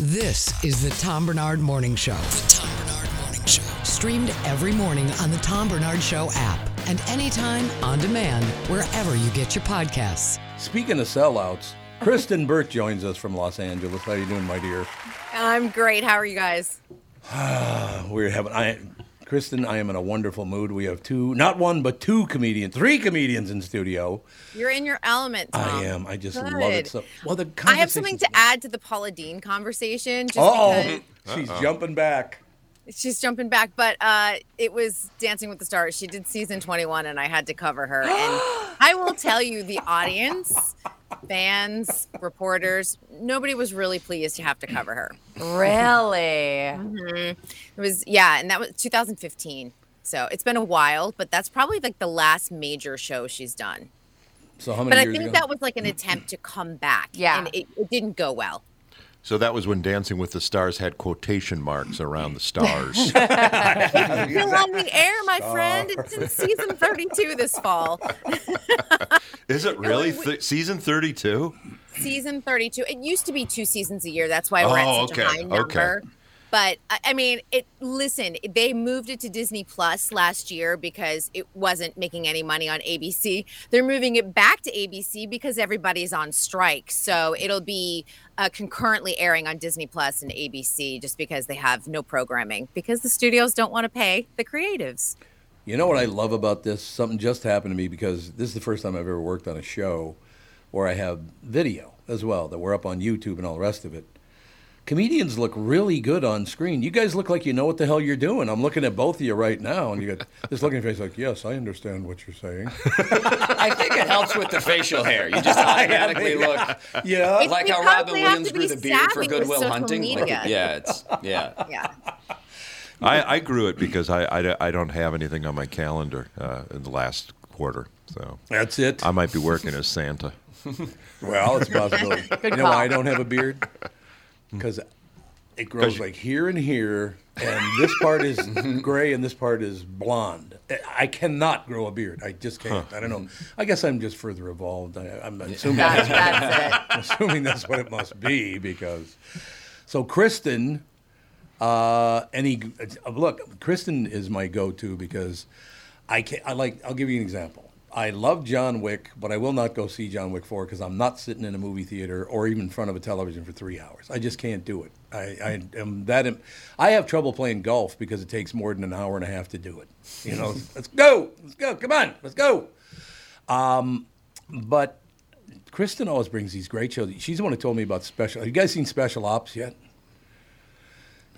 This is the Tom Barnard Morning Show. The Tom Barnard Morning Show. Streamed every morning on the Tom Barnard Show app and anytime on demand wherever you get your podcasts. Speaking of sellouts, Kristyn Burtt joins us from Los Angeles. How you doing, my dear? I'm great. How are you guys? We're having I Kristyn, I am in a wonderful mood. We have two, not one, but two comedians, three comedians in studio. You're in your element, Tom. I am. I just love it so. Well, the I have something to add to the Paula Deen conversation. Just Oh, because she's jumping back. She's jumping back, but uh, it was Dancing with the Stars. She did season 21, and I had to cover her. And I will tell you, the audience, fans, reporters, nobody was really pleased to have to cover her. Really? It was yeah, and that was 2015. So it's been a while, but that's probably like the last major show she's done. So how many But I think ago? that was like an attempt to come back. Yeah. And it, it didn't go well. So that was when Dancing with the Stars had quotation marks around the stars. Still on the air, my friend. It's in season 32 this fall. Is it really Th- season 32? season 32. It used to be two seasons a year. That's why we're Oh, at such a high number. okay. But I mean, it. Listen, they moved it to Disney Plus last year because it wasn't making any money on ABC. They're moving it back to ABC because everybody's on strike. So it'll be uh, concurrently airing on Disney Plus and ABC just because they have no programming because the studios don't want to pay the creatives. You know what I love about this? Something just happened to me because this is the first time I've ever worked on a show where I have video as well, that we're up on YouTube and all the rest of it. Comedians look really good on screen. You guys look like you know what the hell you're doing. I'm looking at both of you right now, and you got this looking face like, yes, I understand what you're saying. I think it helps with the facial hair. You just automatically look Yeah. It's- like we how Robin have Williams to grew be the beard for Goodwill social Hunting. Like, media. yeah, it's yeah. Yeah. I, I grew it because I, I, I don't have anything on my calendar uh, in the last quarter. So That's it. I might be working as Santa. Well, it's possible. you know why I don't have a beard? Because it grows you- like here and here, and this part is gray and this part is blonde. I- cannot grow a beard. I just can't. I don't know. I guess I'm just further evolved. I, I'm assuming That's, that's. Assuming that's what it must be because. So Kristyn, uh, any uh, look, Kristyn is my go-to because I can I like. I'll give you an example. I love John Wick, but I will not go see John Wick 4 because I'm not sitting in a movie theater or even in front of a television for three hours. I just can't do it. I, I am that. Im- I have trouble playing golf because it takes more than an hour and a half to do it. You know, let's go, let's go, come on, let's go. Um, but Kristyn always brings these great shows. She's the one who told me about special. Have you guys seen Special Ops yet?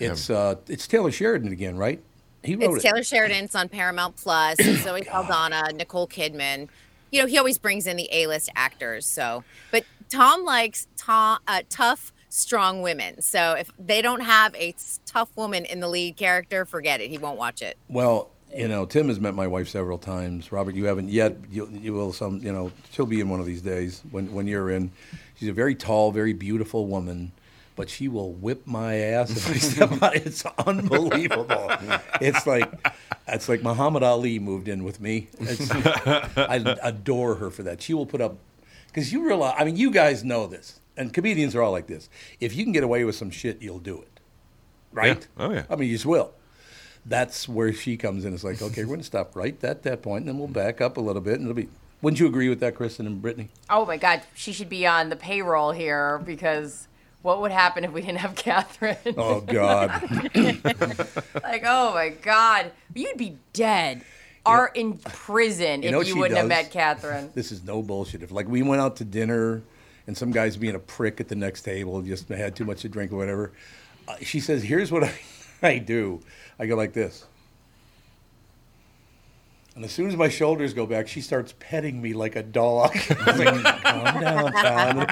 It's uh, it's Taylor Sheridan again, right? He wrote It's it. Taylor Sheridan. It's on Paramount Plus. Zoe Saldana, Nicole Kidman. You know, he always brings in the A-list actors. So, but Tom likes Tom, uh, tough, strong women. So if they don't have a tough woman in the lead character, forget it. He won't watch it. Well, you know, Tim has met my wife several times. Robert, you haven't yet. You, you will some. You know, she'll be in one of these days when when you're in. She's a very tall, very beautiful woman, but she will whip my ass if I step on. it. It's unbelievable. it's like it's like Muhammad Ali moved in with me. It's, I adore her for that. She will put up because you realize. I mean, you guys know this, and comedians are all like this. If you can get away with some shit, you'll do it, right? Yeah. Oh, yeah. I mean, you just will that's where she comes in. It's like, okay, we're going to stop right at that point, and then we'll back up a little bit, and it'll be. Wouldn't you agree with that, Kristyn and Brittany? Oh my God, she should be on the payroll here because what would happen if we didn't have Catherine? Oh God, like, oh my God, you'd be dead or in prison You know if you wouldn't have met Catherine. this is no bullshit. If like we went out to dinner, and some guy's being a prick at the next table, just had too much to drink or whatever, uh, she says, "Here's what I, I do. I go like this." And as soon as my shoulders go back, she starts petting me like a dog. I was like, calm down, son."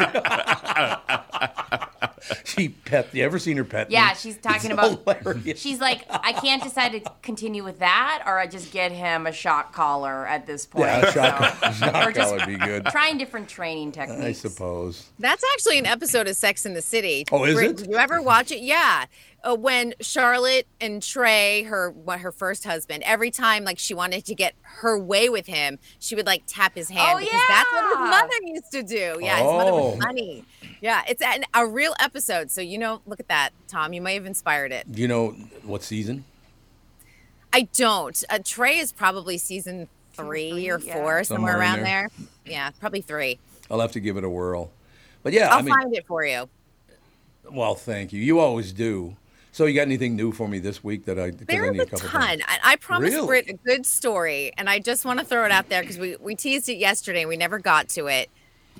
she pet. You ever seen her pet? me? Yeah, she's talking It's about. hilarious. She's like, I can't decide to continue with that, or I just get him a shock collar at this point. Yeah, shock, So, shock or just collar would be good. trying different training techniques. I suppose. That's actually an episode of Sex in the City. Oh, is Brit, it? Did you ever watch it? Yeah. Uh, when Charlotte and Trey, her what her first husband, every time like she wanted to get her way with him, she would like tap his hand Oh, because that's what his mother used to do. Yeah, his mother Oh. was funny. Yeah, it's an, a real episode. So you know, look at that, Tom. You may have inspired it. Do you know what season? I don't. Uh, Trey is probably season three or three, yeah. four, somewhere, Somewhere around there. there. Yeah, probably three. I'll have to give it a whirl. But yeah, I'll I mean, find it for you. well, thank you. You always do. So you got anything new for me this week that I There's need a couple ton. I, I promised Really? Britt a good story, and I just want to throw it out there because we, we teased it yesterday and we never got to it.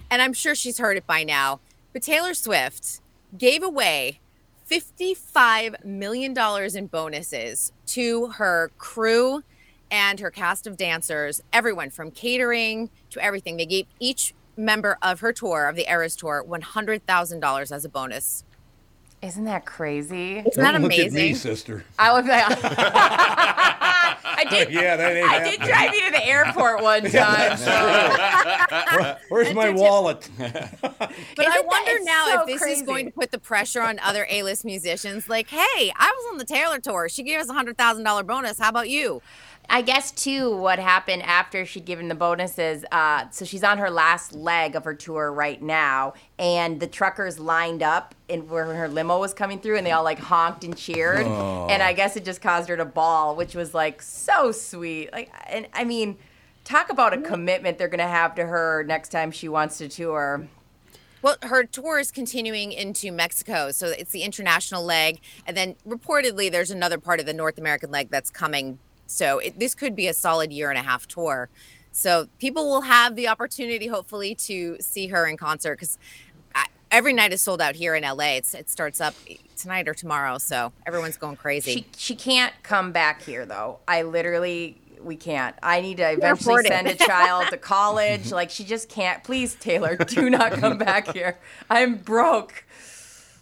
And I'm sure she's heard it by now. But Taylor Swift gave away $55 million in bonuses to her crew and her cast of dancers, everyone from catering to everything. They gave each member of her tour, of the Eras Tour, $100,000 as a bonus. Isn't that crazy? Isn't that Don't look amazing? at me, sister. I look like I oh, did. Yeah, that ain't I did drive you to the airport one time. so. Where's my wallet? But I Isn't that- wonder it's now so if this crazy. is going to put the pressure on other A-list musicians. Like, hey, I was on the Taylor tour. She gave us a hundred thousand dollar bonus. How about you? I guess too, what happened after she'd given the bonuses. Uh, so she's on her last leg of her tour right now, and the truckers lined up in where her limo was coming through, and they all like honked and cheered. And I guess it just caused her to bawl, which was like so sweet. Like, and I mean, talk about a commitment they're gonna have to her next time she wants to tour. Well, her tour is continuing into Mexico, so it's the international leg, and then reportedly there's another part of the North American leg that's coming. So it, this could be a solid year and a half tour. So people will have the opportunity, hopefully, to see her in concert because every night is sold out here in LA. It's, it starts up tonight or tomorrow, so everyone's going crazy. She she can't come back here though. I literally we can't. I need to eventually send a child to college. Like she just can't. Please, Taylor, do not come back here. I'm broke.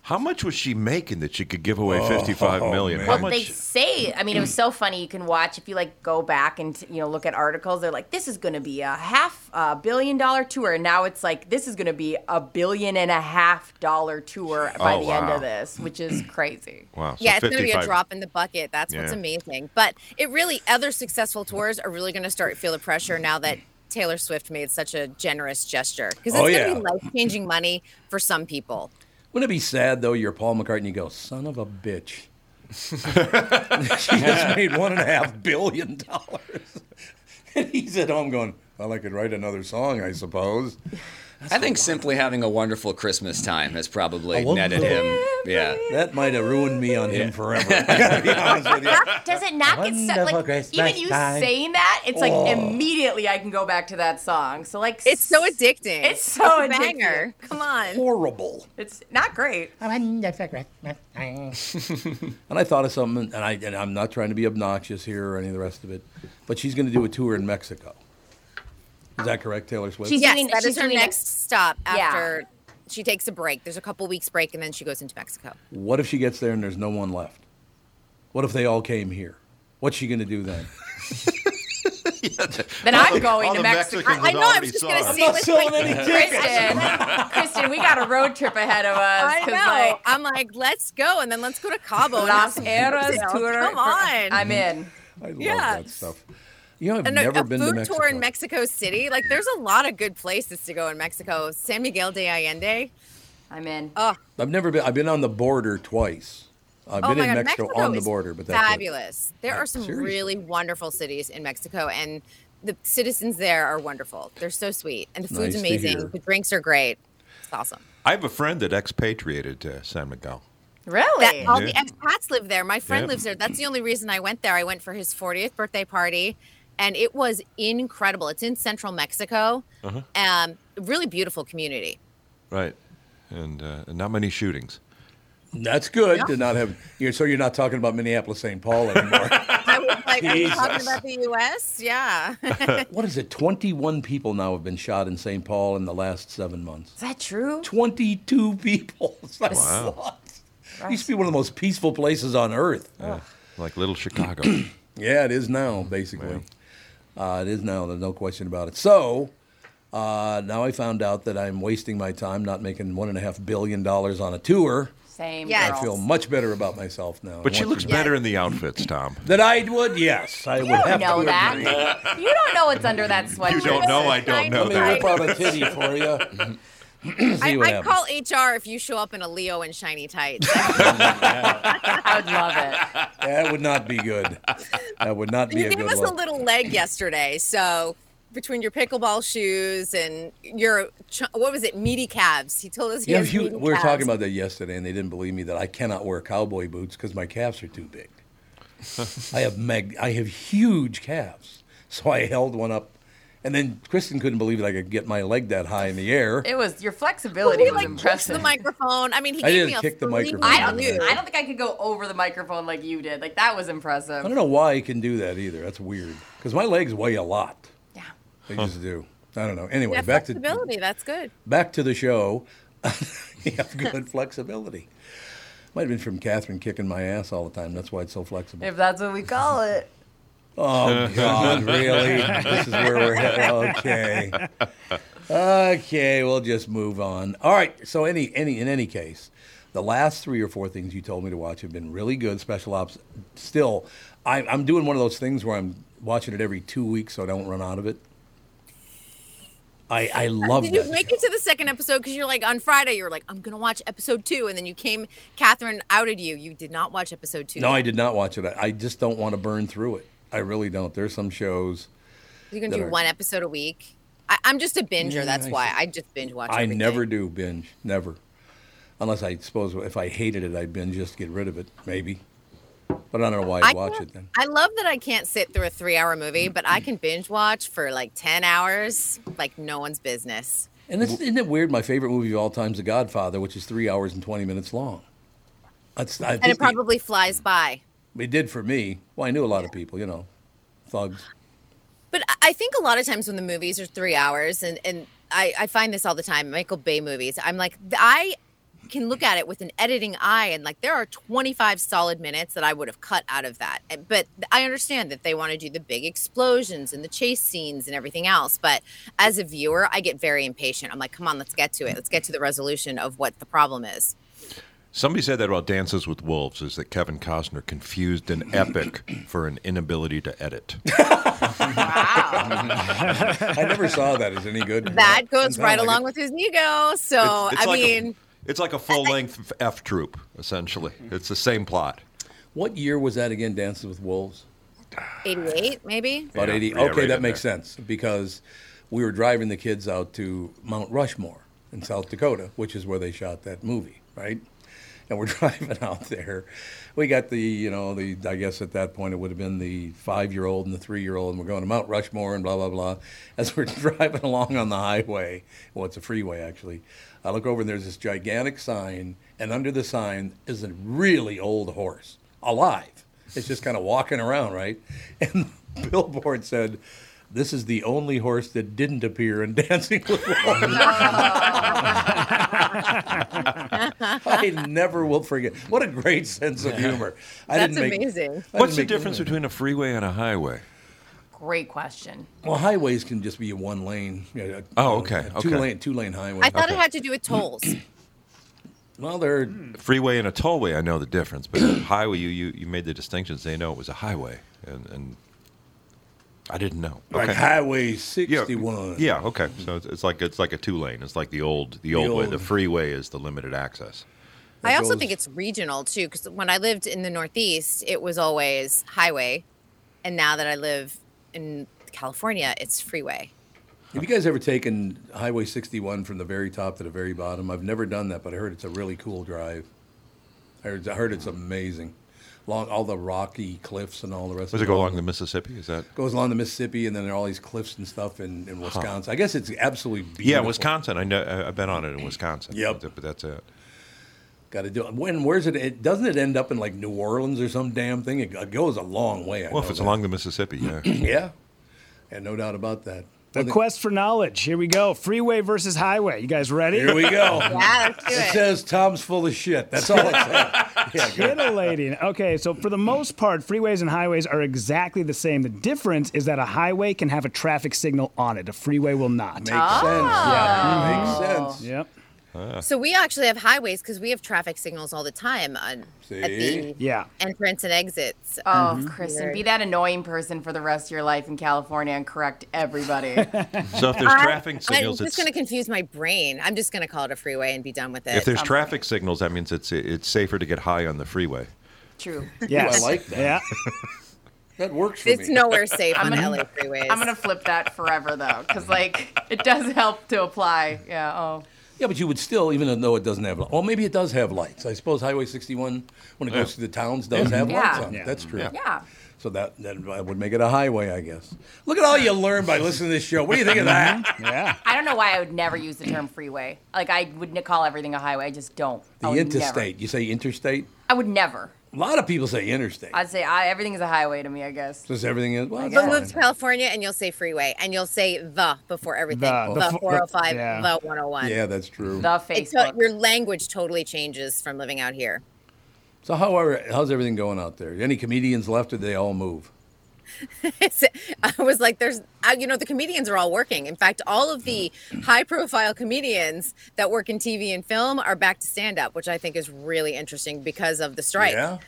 How much was she making that she could give away oh, fifty-five million? man. How Well, much? they say. I mean, it was so funny. You can watch if you like go back and you know look at articles. They're like, this is going to be a half a billion dollar tour, and now it's like this is going to be a billion and a half dollar tour oh, by Oh, the end of this, which is crazy. wow. so yeah, it's going to be a drop in the bucket. That's what's amazing. But it really, other successful tours are really going to start to feel the pressure now that Taylor Swift made such a generous gesture because it's Oh, going to yeah. be life changing money for some people. Wouldn't it be sad though? You're Paul McCartney. You go, son of a bitch. she just made one and a half billion dollars, and he's at home going, "Well, I could write another song, I suppose." I think simply having a wonderful Christmas time has probably A netted him. Yeah. That might have ruined me on him forever. I gotta be honest with you. Does it not get so, Wonderful like Christmas even you time. saying that? It's like Oh. immediately I can go back to that song. So like It's so addicting. It's so a banger. Come on. Horrible. It's not great. And I thought of something, and I and I'm not trying to be obnoxious here or any of the rest of it, but she's going to do a tour in Mexico. Is that correct, Taylor Swift? She's Yes, doing- that is she's her doing a- next stop Yeah. after she takes a break. There's a couple weeks break and then she goes into Mexico. What if she gets there and there's no one left? What if they all came here? What's she going to do then? Then I'm going to Mexico. Mexicans I know, I'm just gonna it. say- I'm not selling any Kristyn, Kristyn, we got a road trip ahead of us. I 'cause, know. like, I'm like, let's go, and then let's go to Cabo. and have Las some Eras tour. Come on. I'm in. I love Yes. that stuff. You know, I've and a, never a been food to Mexico. tour in Mexico City. Like, there's a lot of good places to go in Mexico. San Miguel de Allende. I'm in. Oh, I've never been. I've been on the border twice. I've oh been in God, Mexico, Mexico on the border, but that's it. fabulous. There are some Seriously. really wonderful cities in Mexico, and the citizens there are wonderful. They're so sweet, and the food's Nice amazing. The drinks are great. It's awesome. I have a friend that expatriated to San Miguel. Really? That, all the expats live there. My friend Yeah. lives there. That's the only reason I went there. I went for his 40th birthday party, and it was incredible. It's in central Mexico. Uh-huh. Um, really beautiful community. Right. And uh, not many shootings. That's good to not have. You're, so you're not talking about Minneapolis, St. Paul anymore. I was like, are you talking about the U.S.? Yeah. what is it? 21 people now have been shot in St. Paul in the last seven months. Is that true? 22 people. It's like, Wow. what? It used to be one of the most peaceful places on earth. Yeah. Like little Chicago. Yeah, it is now, basically. Uh, it is now. There's no question about it. So uh, now I found out that I'm wasting my time not making one and a half billion dollars on a tour. Same. Yes. I feel much better about myself now. But she looks you- better in the outfits, Tom. That I would, yes, I would You don't have know to that. agree. you don't know what's under that sweatshirt. You don't know. I don't know Let me that. whip out a titty for you. I, what I'd call HR if you show up in a Leo and shiny tights. I would love it. That would not be good. That would not be you a gave good us a little leg yesterday, so between your pickleball shoes and your what was it, meaty calves? He told us he Yeah, has you, meaty we were calves. talking about that yesterday, and they didn't believe me that I cannot wear cowboy boots because my calves are too big. I have meg, I have huge calves, so I held one up, and then Kristyn couldn't believe that I could get my leg that high in the air. It was your Well, flexibility he was like pushed impressive. the microphone. I mean, he I gave didn't me a kick the microphone. I don't. review. I don't think I could go over the microphone like you did. Like that was impressive. I don't know why he can do that either. That's weird because my legs weigh a lot. Yeah. They just do. I don't know. Anyway, Yeah, back to flexibility. That's good. back to the show. you have good flexibility. Might have been from Catherine kicking my ass all the time. That's why it's so flexible. If that's what we call it. Oh God, really? this is where we're headed. Okay. Okay, we'll just move on. All right. So any any in any case, the last three or four things you told me to watch have been really good. Special ops. Still, I, I'm doing one of those things where I'm watching it every two weeks so I don't run out of it. I I love it. Did you that. make it to the second episode? Because you're like on Friday, you're like, I'm gonna watch episode two, and then you came. Catherine outed you. You did not watch episode two. no, yet. I did not watch it. I, I just don't want to burn through it. I really don't. There's some shows. You're gonna do are- one episode a week. I, I'm just a binger. Yeah, that's I why. I just binge watch. I everything. never do binge, never. Unless I suppose if I hated it, I'd binge just get rid of it, maybe. But I don't know why I I'd watch it then. I love that I can't sit through a three-hour movie, but I can binge watch for like ten hours, like no one's business. And this, isn't it weird? My favorite movie of all time is The Godfather, which is three hours and twenty minutes long. That's I And it probably flies by. It did for me. Well, I knew a lot of people, you know, thugs. But I- I think a lot of times when the movies are three hours, and, and I, I find this all the time, Michael Bay movies, I'm like, I can look at it with an editing eye, and like there are 25 solid minutes that I would have cut out of that. But I understand that they want to do the big explosions and the chase scenes and everything else. But as a viewer, I get very impatient. I'm like, come on, let's get to it. Let's get to the resolution of what the problem is. Somebody said that about Dances with Wolves is that Kevin Costner confused an epic for an inability to edit. I never saw that as any good. That goes Sounds right like along with his ego. So, I like mean. a, it's like a full length F troop, essentially. It's the same plot. What year was that again? Dances with Wolves. 88 maybe About Yeah, 80. yeah, okay, right that makes there. sense because we were driving the kids out to Mount Rushmore in South Dakota, which is where they shot that movie, right? And we're driving out there. We got the, you know, the, I guess at that point it would have been the five year old and the three year old, and we're going to Mount Rushmore and blah, blah, blah. As we're driving along on the highway, well, it's a freeway actually, I look over and there's this gigantic sign, and under the sign is a really old horse, alive. It's just kind of walking around, right? And the billboard said, "This is the only horse that didn't appear in Dancing with Wolves." I never will forget. What a great sense of humor! I That's didn't make, amazing. I didn't What's the make- difference between a freeway and a highway? Great question. Well, highways can just be a one lane. You know, Oh, okay, a Two okay. lane, two lane highway. I thought it had to do with tolls. well, they're Freeway and a tollway, I know the difference, but a highway, you, you, you made the distinctions. They know it was a highway, and, and I didn't know. like Okay. Highway 61. Yeah, yeah okay. So it's, it's like it's like a two lane. It's like the old the old way. The freeway is the limited access. I also goes- think it's regional too, because when I lived in the Northeast, it was always highway, and now that I live in California, it's freeway. Have you guys ever taken Highway 61 from the very top to the very bottom? I've never done that, but I heard it's a really cool drive. I heard, I heard it's amazing. Along all the rocky cliffs and all the rest Does of it go along the Mississippi? Is that? goes along the Mississippi, and then there are all these cliffs and stuff in, in Wisconsin. I guess it's absolutely beautiful. Yeah, Wisconsin. I know. I've been on it in Wisconsin. Yep. But, that's it. Got to do it. When? Where's it, it? Doesn't it end up in like New Orleans or some damn thing? It, it goes a long way. I Well, if it's that. along the Mississippi, yeah. yeah, and no doubt about that. The Well, quest for knowledge. Here we go. Freeway versus highway. You guys ready? Here we go. Yeah, let's do It it. says Tom's full of shit. That's all it says. Yeah, good. Titillating. Okay, so for the most part, freeways and highways are exactly the same. The difference is that a highway can have a traffic signal on it. A freeway will not. Makes sense. Yeah, oh. makes sense. Yep. Ah. So we actually have highways because we have traffic signals all the time on at the Yeah. entrance and exits. Oh, mm-hmm. Kristyn, be that annoying person for the rest of your life in California and correct everybody. So if there's I- traffic I'm just going to confuse my brain. I'm just going to call it a freeway and be done with it. if there's traffic signals, that means it's it's safer to get high on the freeway. True. Yes. I like that. Yeah. That works for it's me. nowhere safe on gonna- LA freeways. I'm gonna flip that forever though, because like it does help to apply. Yeah. Oh. Yeah, but you would still, even though it doesn't have, well, maybe it does have lights. I suppose Highway 61, when it goes to the towns, does have Yeah. lights on it. Yeah. That's true. Yeah. So that, that would make it a highway, I guess. Look at all you learn by listening to this show. What do you think of that? Mm-hmm. Yeah. I don't know why I would never use the term freeway. Like I would n- call everything a highway. I just don't. The I would interstate. Never. You say interstate? I would never. A lot of people say interstate. I'd say I, everything is a highway to me. I guess. Just everything is. Well, I that's But move to California and you'll say freeway and you'll say the before everything. The- The, the fo- 405, yeah. the 101. Yeah, that's true. The Facebook. to- your language totally changes from living out here. So how are, how's everything going out there? Any comedians left or did they all move? It's- I was like, there's, uh, you know, the comedians are all working. In fact, all of the high profile comedians that work in TV and film are back to stand up, which I think is really interesting because of the strike. Yeah?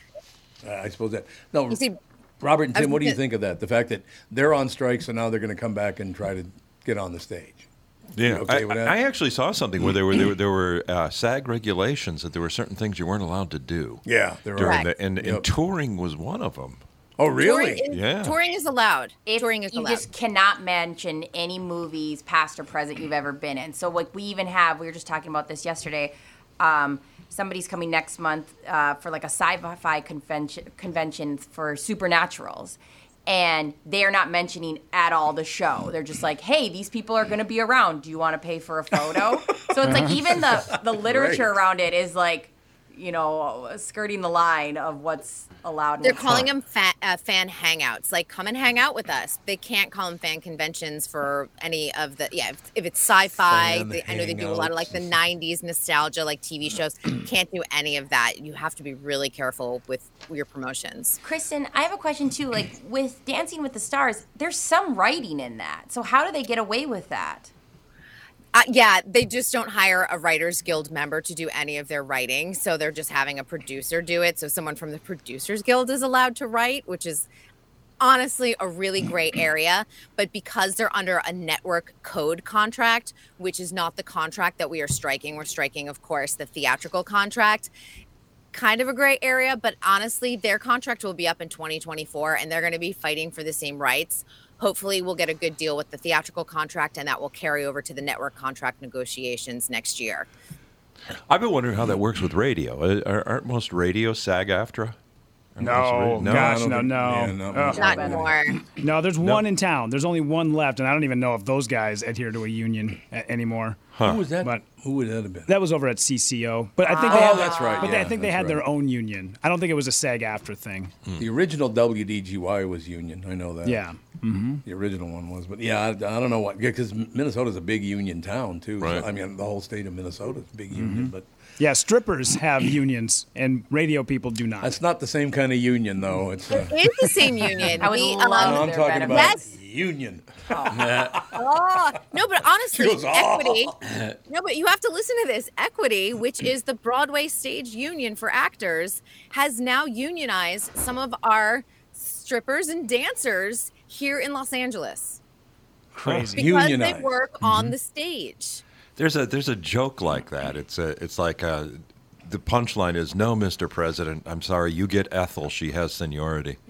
Uh, I suppose that. No, You see, Robert and I was Tim, what do you think of that? The fact that they're on strike, so now they're going to come back and try to get on the stage. Yeah, okay I. I actually saw something where there were there were, there were uh, SAG regulations that there were certain things you weren't allowed to do. Yeah, there during are. the, and, and touring was one of them. Oh, touring really? is, Yeah. touring is allowed. If touring is you allowed. just cannot mention any movies, past or present, you've ever been in. So, like, we even have, we were just talking about this yesterday. Um, somebody's coming next month uh, for like a sci-fi convention convention for supernaturals. And they are not mentioning at all the show. They're just like, "Hey, these people are going to be around. Do you want to pay for a photo?" so it's like even the the literature Right. around it is like, you know, skirting the line of what's allowed. and They're calling not. them fa- uh, fan hangouts. Like, come and hang out with us. They can't call them fan conventions for any of the. Yeah, if, if it's sci-fi, they, I know they do a lot of like the '90s nostalgia, like TV shows. can't do any of that. You have to be really careful with your promotions. Kristyn, I have a question too. Like with Dancing with the Stars, there's some writing in that. So how do they get away with that? Uh, yeah, they just don't hire a Writers Guild member to do any of their writing. So they're just having a producer do it. So someone from the Producers Guild is allowed to write, which is honestly a really great area. But because they're under a network code contract, which is not the contract that we are striking, we're striking, of course, the theatrical contract. Kind of a gray area, but honestly, their contract will be up in 2024 and they're going to be fighting for the same rights. Hopefully, we'll get a good deal with the theatrical contract and that will carry over to the network contract negotiations next year. I've been wondering how that works with radio. Uh, are- Aren't most radio? Aren't most No, no. gosh, no, think- no. yeah, no. Ugh. Not better. more. No, there's one in town. There's only one left, and I don't even know if those guys adhere to a union a- anymore. Who was that? But- Who would that have been? That was over at CCO. But I think they Oh, had, that's right, But they, I think they that's had their own union. I don't think it was a SAG after thing. Hmm. The original WDGY was union. I know that. Yeah. Mm-hmm. The original one was, but yeah, I, I don't know what because Minnesota's a big union town too. So, Right. I mean, the whole state of Minnesota is a big mm-hmm. union, but Yeah, strippers have unions, and radio people do not. that's not the same kind of union, though. It's. Uh, It is the same union. I would We, love no, I'm their talking about benefits. union. Oh, no, but honestly, She goes, equity. "Oh." No, but you have to listen to this. Equity, which is the Broadway stage union for actors, has now unionized some of our strippers and dancers here in Los Angeles Crazy. because they work on the stage. There's a there's a joke like that. It's a it's like a, the punchline is no, Mr. President. I'm sorry, you get Ethel. She has seniority.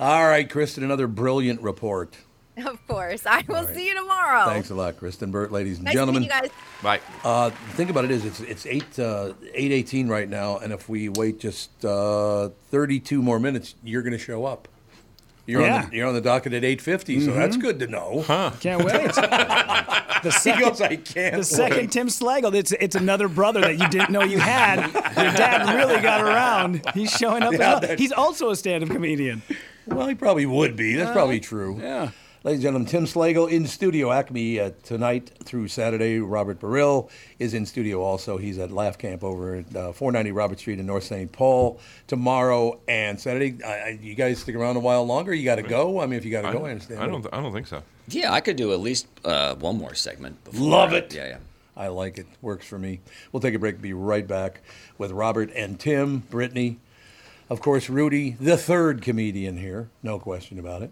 All right, Kristyn, another brilliant report. Of course. I will see you tomorrow. Thanks a lot, Kristyn Burtt, ladies and Nice gentlemen. to meet you guys. Bye. Uh, the thing about it is, it's it's eight uh, eight eighteen right now, and if we wait just uh, thirty two more minutes, you're going to show up. You're Yeah. on the, you're on the docket at eight so that's mm-hmm. good to know. Huh. Can't wait. the He second, goes, I can't. the second. Tim Slagle, it's it's another brother that you didn't know you had. Your dad really got around. He's showing up. as Yeah, well. He's also a stand-up comedian. Well, he probably would be. That's uh, probably true. Yeah. Ladies and gentlemen, Tim Slagle in studio Acme uh, tonight through Saturday. Robert Baril is in studio also. He's at Laugh Camp over at uh, 490 Robert Street in North St. Paul tomorrow and Saturday. I, I, you guys stick around a while longer? You got to go? I mean, if you got to go, I understand. I don't. I don't think so. Yeah, I could do at least uh, one more segment. Before Love I- it. Yeah, yeah. I like it. Works for me. We'll take a break. Be right back with Robert and Tim, Brittany, of course, Rudy, the third comedian here. No question about it.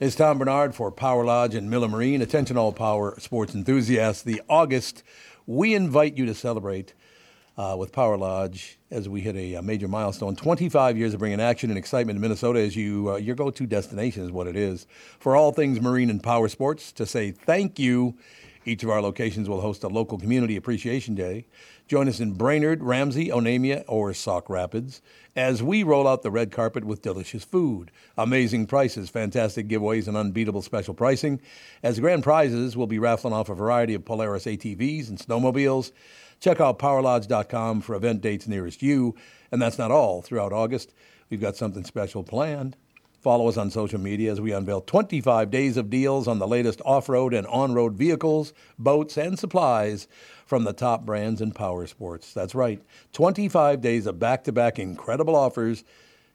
It's Tom Barnard for Power Lodge and Miller Marine. Attention, all power sports enthusiasts. The August, we invite you to celebrate uh, with Power Lodge as we hit a, uh major milestone. 25 years of bringing action and excitement to Minnesota as you uh, your go-to destination is what it is for all things marine and power sports. To say thank you, each of our locations will host a local community appreciation day. Join us in Brainerd, Ramsey, Onamia, or Sauk Rapids as we roll out the red carpet with delicious food, amazing prices, fantastic giveaways, and unbeatable special pricing. As grand prizes, we'll be raffling off a variety of Polaris ATVs and snowmobiles. Check out powerlodge.com for event dates nearest you. And that's not all. Throughout August, we've got something special planned. Follow us on social media as we unveil 25 days of deals on the latest off road and on road vehicles, boats, and supplies from the top brands in power sports. That's right, 25 days of back to back incredible offers.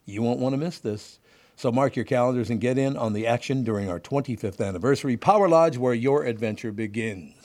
You won't want to miss this. So mark your calendars and get in on the action during our 25th anniversary Power Lodge, where your adventure begins.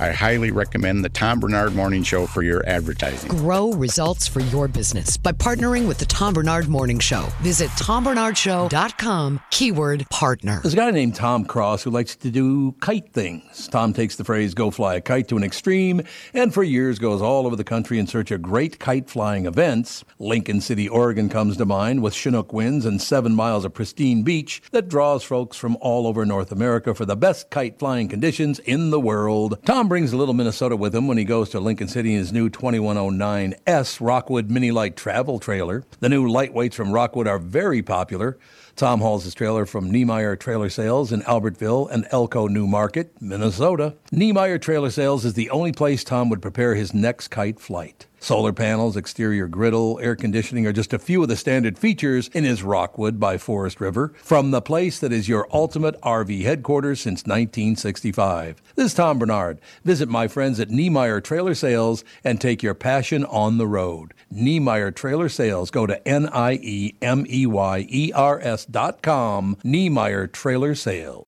I highly recommend the Tom Barnard Morning Show for your advertising. Grow results for your business by partnering with the Tom Barnard Morning Show. Visit tombarnardshow.com, keyword partner. There's a guy named Tom Cross who likes to do kite things. Tom takes the phrase go fly a kite to an extreme and for years goes all over the country in search of great kite flying events. Lincoln City, Oregon comes to mind with Chinook winds and seven miles of pristine beach that draws folks from all over North America for the best kite flying conditions in the world. Tom brings a little Minnesota with him when he goes to Lincoln City in his new 2109S Rockwood Mini Lite travel trailer. The new lightweights from Rockwood are very popular. Tom hauls his trailer from Niemeyer Trailer Sales in Albertville and Elko New Market, Minnesota. Niemeyer Trailer Sales is the only place Tom would prepare his next kite flight. Solar panels, exterior griddle, air conditioning are just a few of the standard features in his Rockwood by Forest River from the place that is your ultimate RV headquarters since 1965. This is Tom Barnard. Visit my friends at Niemeyer Trailer Sales and take your passion on the road. Niemeyer Trailer Sales. Go to N I E M E Y E R S dot com. Niemeyer Trailer Sales.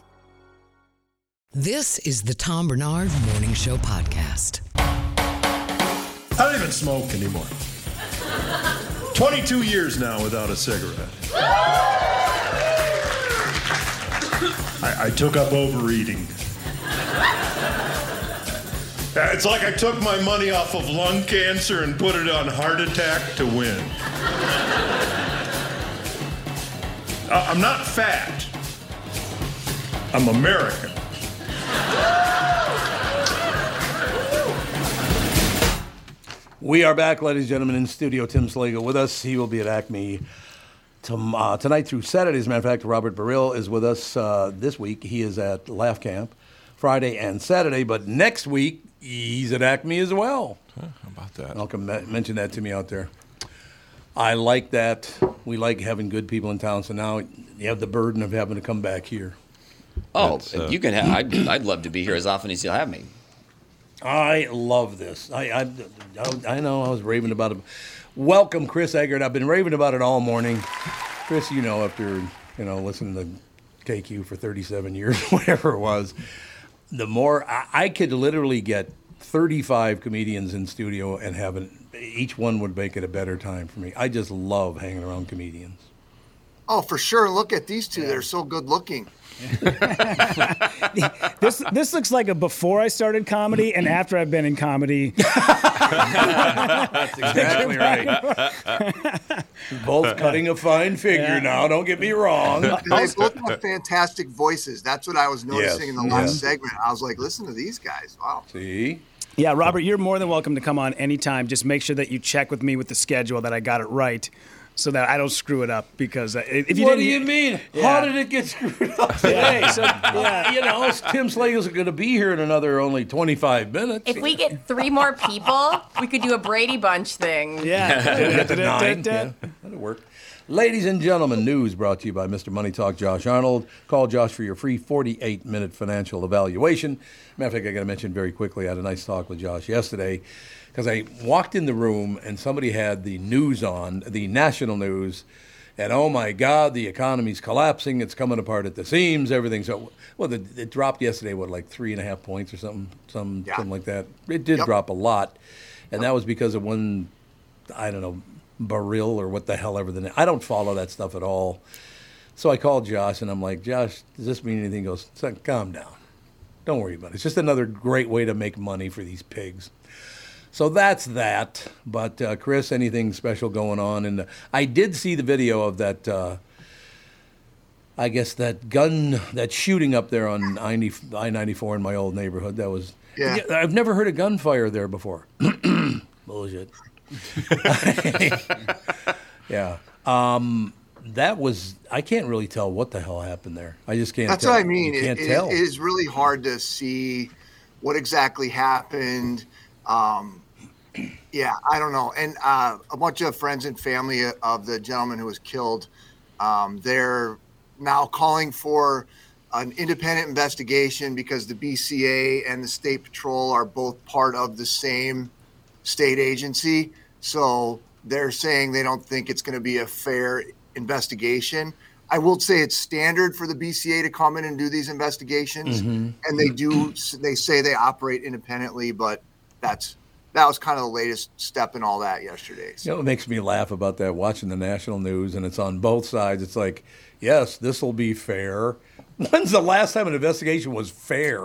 This is the Tom Barnard Morning Show podcast. I don't even smoke anymore. 22 years now without a cigarette. I, I took up overeating. It's like I took my money off of lung cancer and put it on heart attack to win. I'm not fat. I'm American. We are back, ladies and gentlemen, in studio. Tim Slagle with us. He will be at Acme tom- uh, tonight through Saturday. As a matter of fact, Robert Baril is with us uh, this week. He is at Laugh Camp Friday and Saturday, but next week he's at Acme as well. How about that? Malcolm me- mentioned that to me out there. I like that. We like having good people in town, so now you have the burden of having to come back here. Oh, uh, you can. Ha- I'd, I'd love to be here as often as you'll have me. I love this. I, I, I know I was raving about it. Welcome, Chris Egert. I've been raving about it all morning. Chris, you know, after you know, listening to KQ for 37 years, whatever it was, the more I, I could literally get 35 comedians in studio and have an, each one would make it a better time for me. I just love hanging around comedians. Oh, for sure. Look at these two. They're so good looking. This this looks like a before I started comedy and after I've been in comedy. That's exactly right. Both cutting a fine figure Yeah. now. Don't get me wrong. They both have fantastic voices. That's what I was noticing in the Yes, last yes. segment. I was like, listen to these guys. Wow. See? Yeah, Robert, you're more than welcome to come on anytime. Just make sure that you check with me with the schedule that I got it right, so that I don't screw it up. Because uh, if you what didn't, do you mean? Yeah. How did it get screwed up today? Yeah, so, yeah. You know, Tim Slagle's going to be here in another only 25 minutes. If we get three more people, we could do a Brady Bunch thing. Get nine. Yeah, that'll work. Ladies and gentlemen, news brought to you by Mr. Money Talk Josh Arnold. Call Josh for your free 48 minute financial evaluation. Matter of fact, I got to mention very quickly, I had a nice talk with Josh yesterday because I walked in the room and somebody had the news on, the national news, and oh my God, the economy's collapsing. It's coming apart at the seams. Everything's so well. It, it dropped yesterday. What, like three and a half points or something, some something like that. It did Yep. drop a lot, and that was because of one I don't know, baril or what the hell ever the name. I don't follow that stuff at all. So I called Josh and I'm like, Josh, does this mean anything? He goes, "Son, calm down. Don't worry about it. It's just another great way to make money for these pigs. So that's that. But uh, Chris, anything special going on? And I did see the video of that. Uh, I guess that gun, that shooting up there on I ninety four in my old neighborhood. That was. Yeah. I've never heard a gunfire there before. Bullshit. yeah. Um, that was. I can't really tell what the hell happened there. I just can't. That's tell. what I mean. You can't it- tell. it is really hard to see what exactly happened. Um, yeah, I don't know. And uh, a bunch of friends and family of the gentleman who was killed, um, they're now calling for an independent investigation because the BCA and the State Patrol are both part of the same state agency. So they're saying they don't think it's going to be a fair investigation. I will say it's standard for the BCA to come in and do these investigations, Mhm. and they do. They say they operate independently, but that's that was kind of the latest step in all that yesterday. You know what makes me laugh about that? Watching the national news and it's on both sides. It's like, yes, this will be fair. When's the last time an investigation was fair?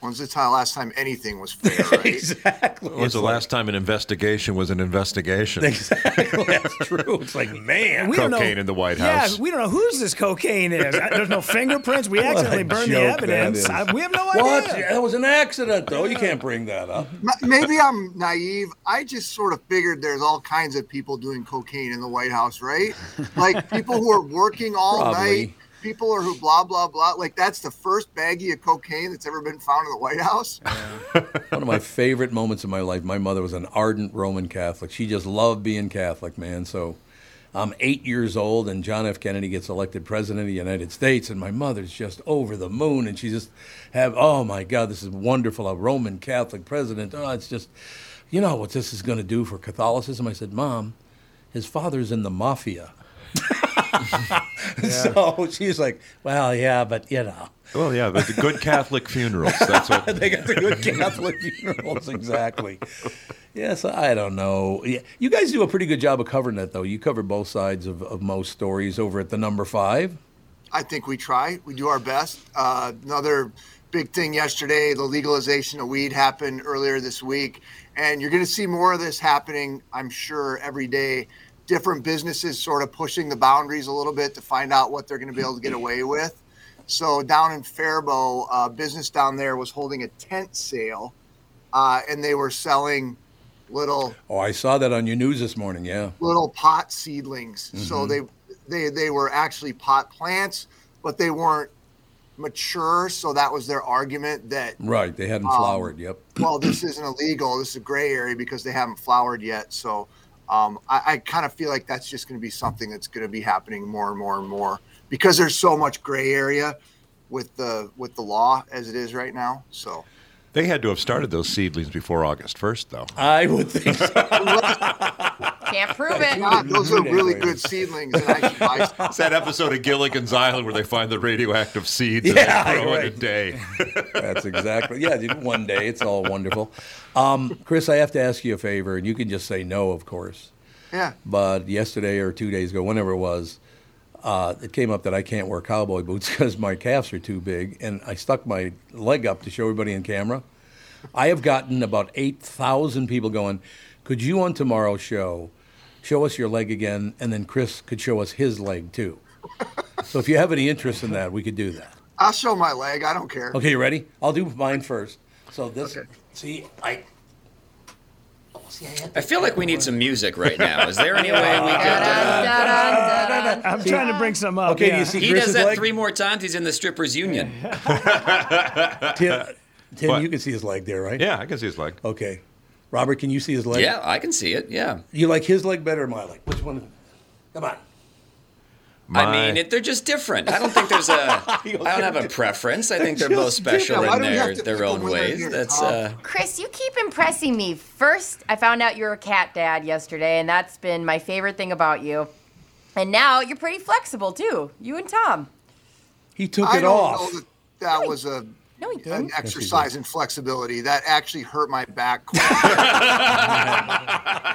When's the time last time anything was fair? Right? exactly. When's the last time an investigation was an investigation? Exactly. That's true. It's like, man. We don't know- Cocaine in the White House. Yeah, we don't know whose this cocaine is. There's no fingerprints. We accidentally burned the evidence. I- we have no idea. What? idea. That was an accident, though. You can't bring that up. Maybe I'm naive. I just sort of figured there's all kinds of people doing cocaine in the White House, right? Like people who are working all Probably. night, people or who blah blah blah. Like that's the first baggie of cocaine that's ever been found in the White House. One of my favorite moments in my life. My mother was an ardent Roman Catholic. She just loved being Catholic, man. So I'm eight years old, and John F. Kennedy gets elected president of the United States, and my mother's just over the moon, and she just have, oh my God, this is wonderful, a Roman Catholic president. Oh, it's just, you know what this is going to do for Catholicism? I said, Mom, his father's in the mafia. So she's like, well, yeah, but you know. Well, yeah, but the good Catholic funerals. That's what. they got the good Catholic funerals, exactly. Yes, I don't know. Yeah, You guys do a pretty good job of covering that, though. You cover both sides of, of most stories over at the number five. I think we try. We do our best. Uh, another big thing yesterday: the legalization of weed happened earlier this week, and you're going to see more of this happening. I'm sure every day. Different businesses sort of pushing the boundaries a little bit to find out what they're going to be able to get away with. So down in Faribault, a business down there was holding a tent sale, uh, and they were selling little Oh, I saw that on your news this morning. Yeah. little pot seedlings. So Mhm. they they they were actually pot plants, but they weren't mature. So that was their argument that Right. They hadn't Um, flowered. Yep. well, this isn't illegal. This is a gray area because they haven't flowered yet. So um, I, I kind of feel like that's just going to be something that's going to be happening more and more and more because there's so much gray area with the with the law as it is right now. So They had to have started those seedlings before August 1st, though. I would think so. Can't prove it. God, those are really good seedlings. And I should buy. It's that episode of Gilligan's Island where they find the radioactive seeds Yeah, and they grow in a day. That's exactly. Yeah, dude, one day it's all wonderful. Um, Chris, I have to ask you a favor, and you can just say no, of course. Yeah. But yesterday or two days ago, whenever it was, uh, it came up that I can't wear cowboy boots because my calves are too big, and I stuck my leg up to show everybody in camera. I have gotten about eight thousand people going. Could you on tomorrow's show show us your leg again, and then Chris could show us his leg too. So if you have any interest in that, we could do that. I'll show my leg. I don't care. Okay, you ready? I'll do mine first. So this, see, I. See, I I feel like we need some music right now. Is there any way we could? Uh, I'm trying to bring some up. Okay, do yeah. you see he Chris's does that leg? three more times. He's in the strippers union. Tim, Tim you can see his leg there, right? Yeah, I can see his leg. Okay. Robert, can you see his leg? Yeah, I can see it. Yeah. You like his leg better or my leg? Which one? Come on. I mean, it, they're just different. I don't think there's a. I don't have a preference. I think they're both special in their their own ways. That's Tom? uh. Chris, you keep impressing me. First, I found out you're a cat dad yesterday, and that's been my favorite thing about you. And now you're pretty flexible too. You and Tom. He took I it don't off. know that that was a No, he didn't. exercise and flexibility. That actually hurt my back.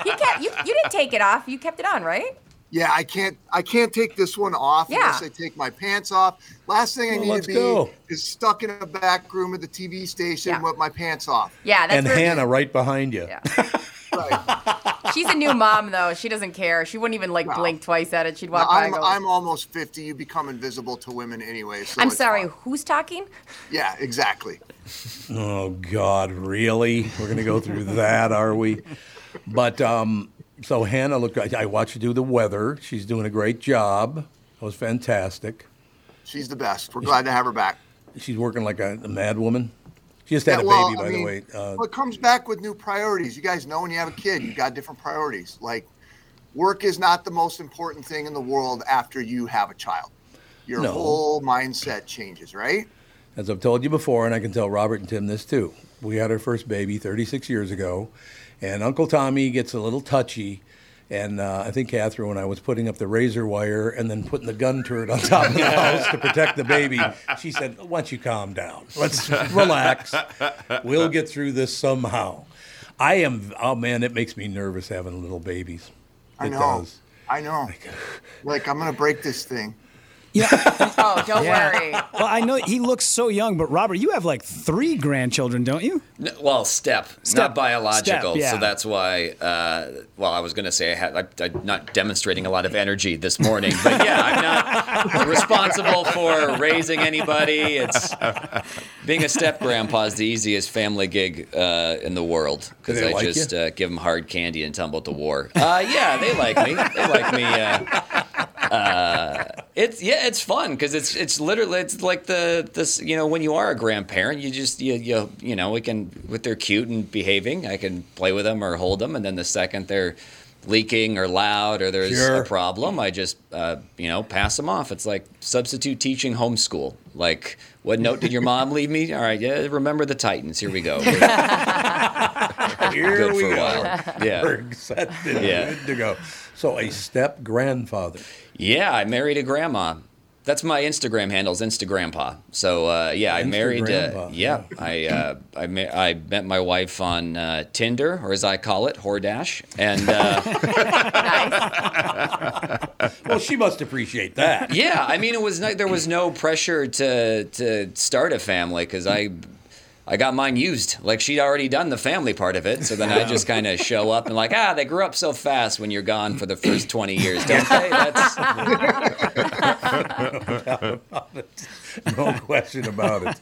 He kept you. You didn't take it off. You kept it on, right? yeah, I can't. I can't take this one off Yeah. unless I take my pants off. Last thing I Well, need to be go. is stuck in a back room of the TV station Yeah. with my pants off. Yeah, that's and where- Hannah right behind you. Yeah. Right. She's a new mom though. She doesn't care. She wouldn't even like Wow. blink twice at it. She'd Now, walk by I'm, go. I'm almost 50. You become invisible to women anyway. So I'm sorry. fine. Who's talking? Yeah, exactly. Oh God, really? We're gonna go through that, are we? But um, so Hannah, look, I, I watched her do the weather. She's doing a great job. It was fantastic. She's the best. We're glad to have her back. She's working like a, a mad woman. She just had Yeah, a well, baby, I by mean, the way. Uh, well, it comes back with new priorities. You guys know when you have a kid, you've got different priorities. Like, work is not the most important thing in the world after you have a child. Your No. whole mindset changes, right? As I've told you before, and I can tell Robert and Tim this too, we had our first baby 36 years ago, and Uncle Tommy gets a little touchy. And uh, I think Catherine, when I was putting up the razor wire and then putting the gun turret on top of the house to protect the baby, she said, "Why don't you calm down? Let's relax. We'll get through this somehow." I am. Oh man, it makes me nervous having little babies. I It know. does. I know. Like, I'm going to break this thing. Oh, don't Yeah. worry. Well, I know he looks so young, but Robert, you have like three grandchildren, don't you? N- Well, step, Step. not biological. Step, yeah. So that's why. Uh, well, I was going to say I had. I, I'm not demonstrating a lot of energy this morning, but yeah, I'm not responsible for raising anybody. It's being a step grandpa is the easiest family gig uh, in the world because I like just uh, give them hard candy and tumble to war. Uh, yeah, they like me. They like me. Uh, it's yeah, it's fun because it's it's literally it's like the this you know when you are a grandparent you just you you you know we can with they're cute and behaving I can play with them or hold them and then the second they're leaking or loud or there's Sure. a problem I just uh, you know pass them off. It's like substitute teaching homeschool. Like what note did your mom leave me? All right, yeah, remember the Titans. Here we go. Here Good we for a go. while. Yeah. We're set Yeah. good to go. So a step grandfather. Yeah, I married a grandma. That's my Instagram handle is Instagrandpa. So uh, yeah, I married. Uh, Instagrandpa, yeah, I uh, I, ma- I met my wife on uh, Tinder, or as I call it, Hordash, and uh, Well, she must appreciate that. yeah, I mean it was no, there was no pressure to to start a family because I. I got mine used. Like she'd already done the family part of it, so then I just kind of show up and like, ah, they grew up so fast when you're gone for the first 20 years, don't they? That's no question about it.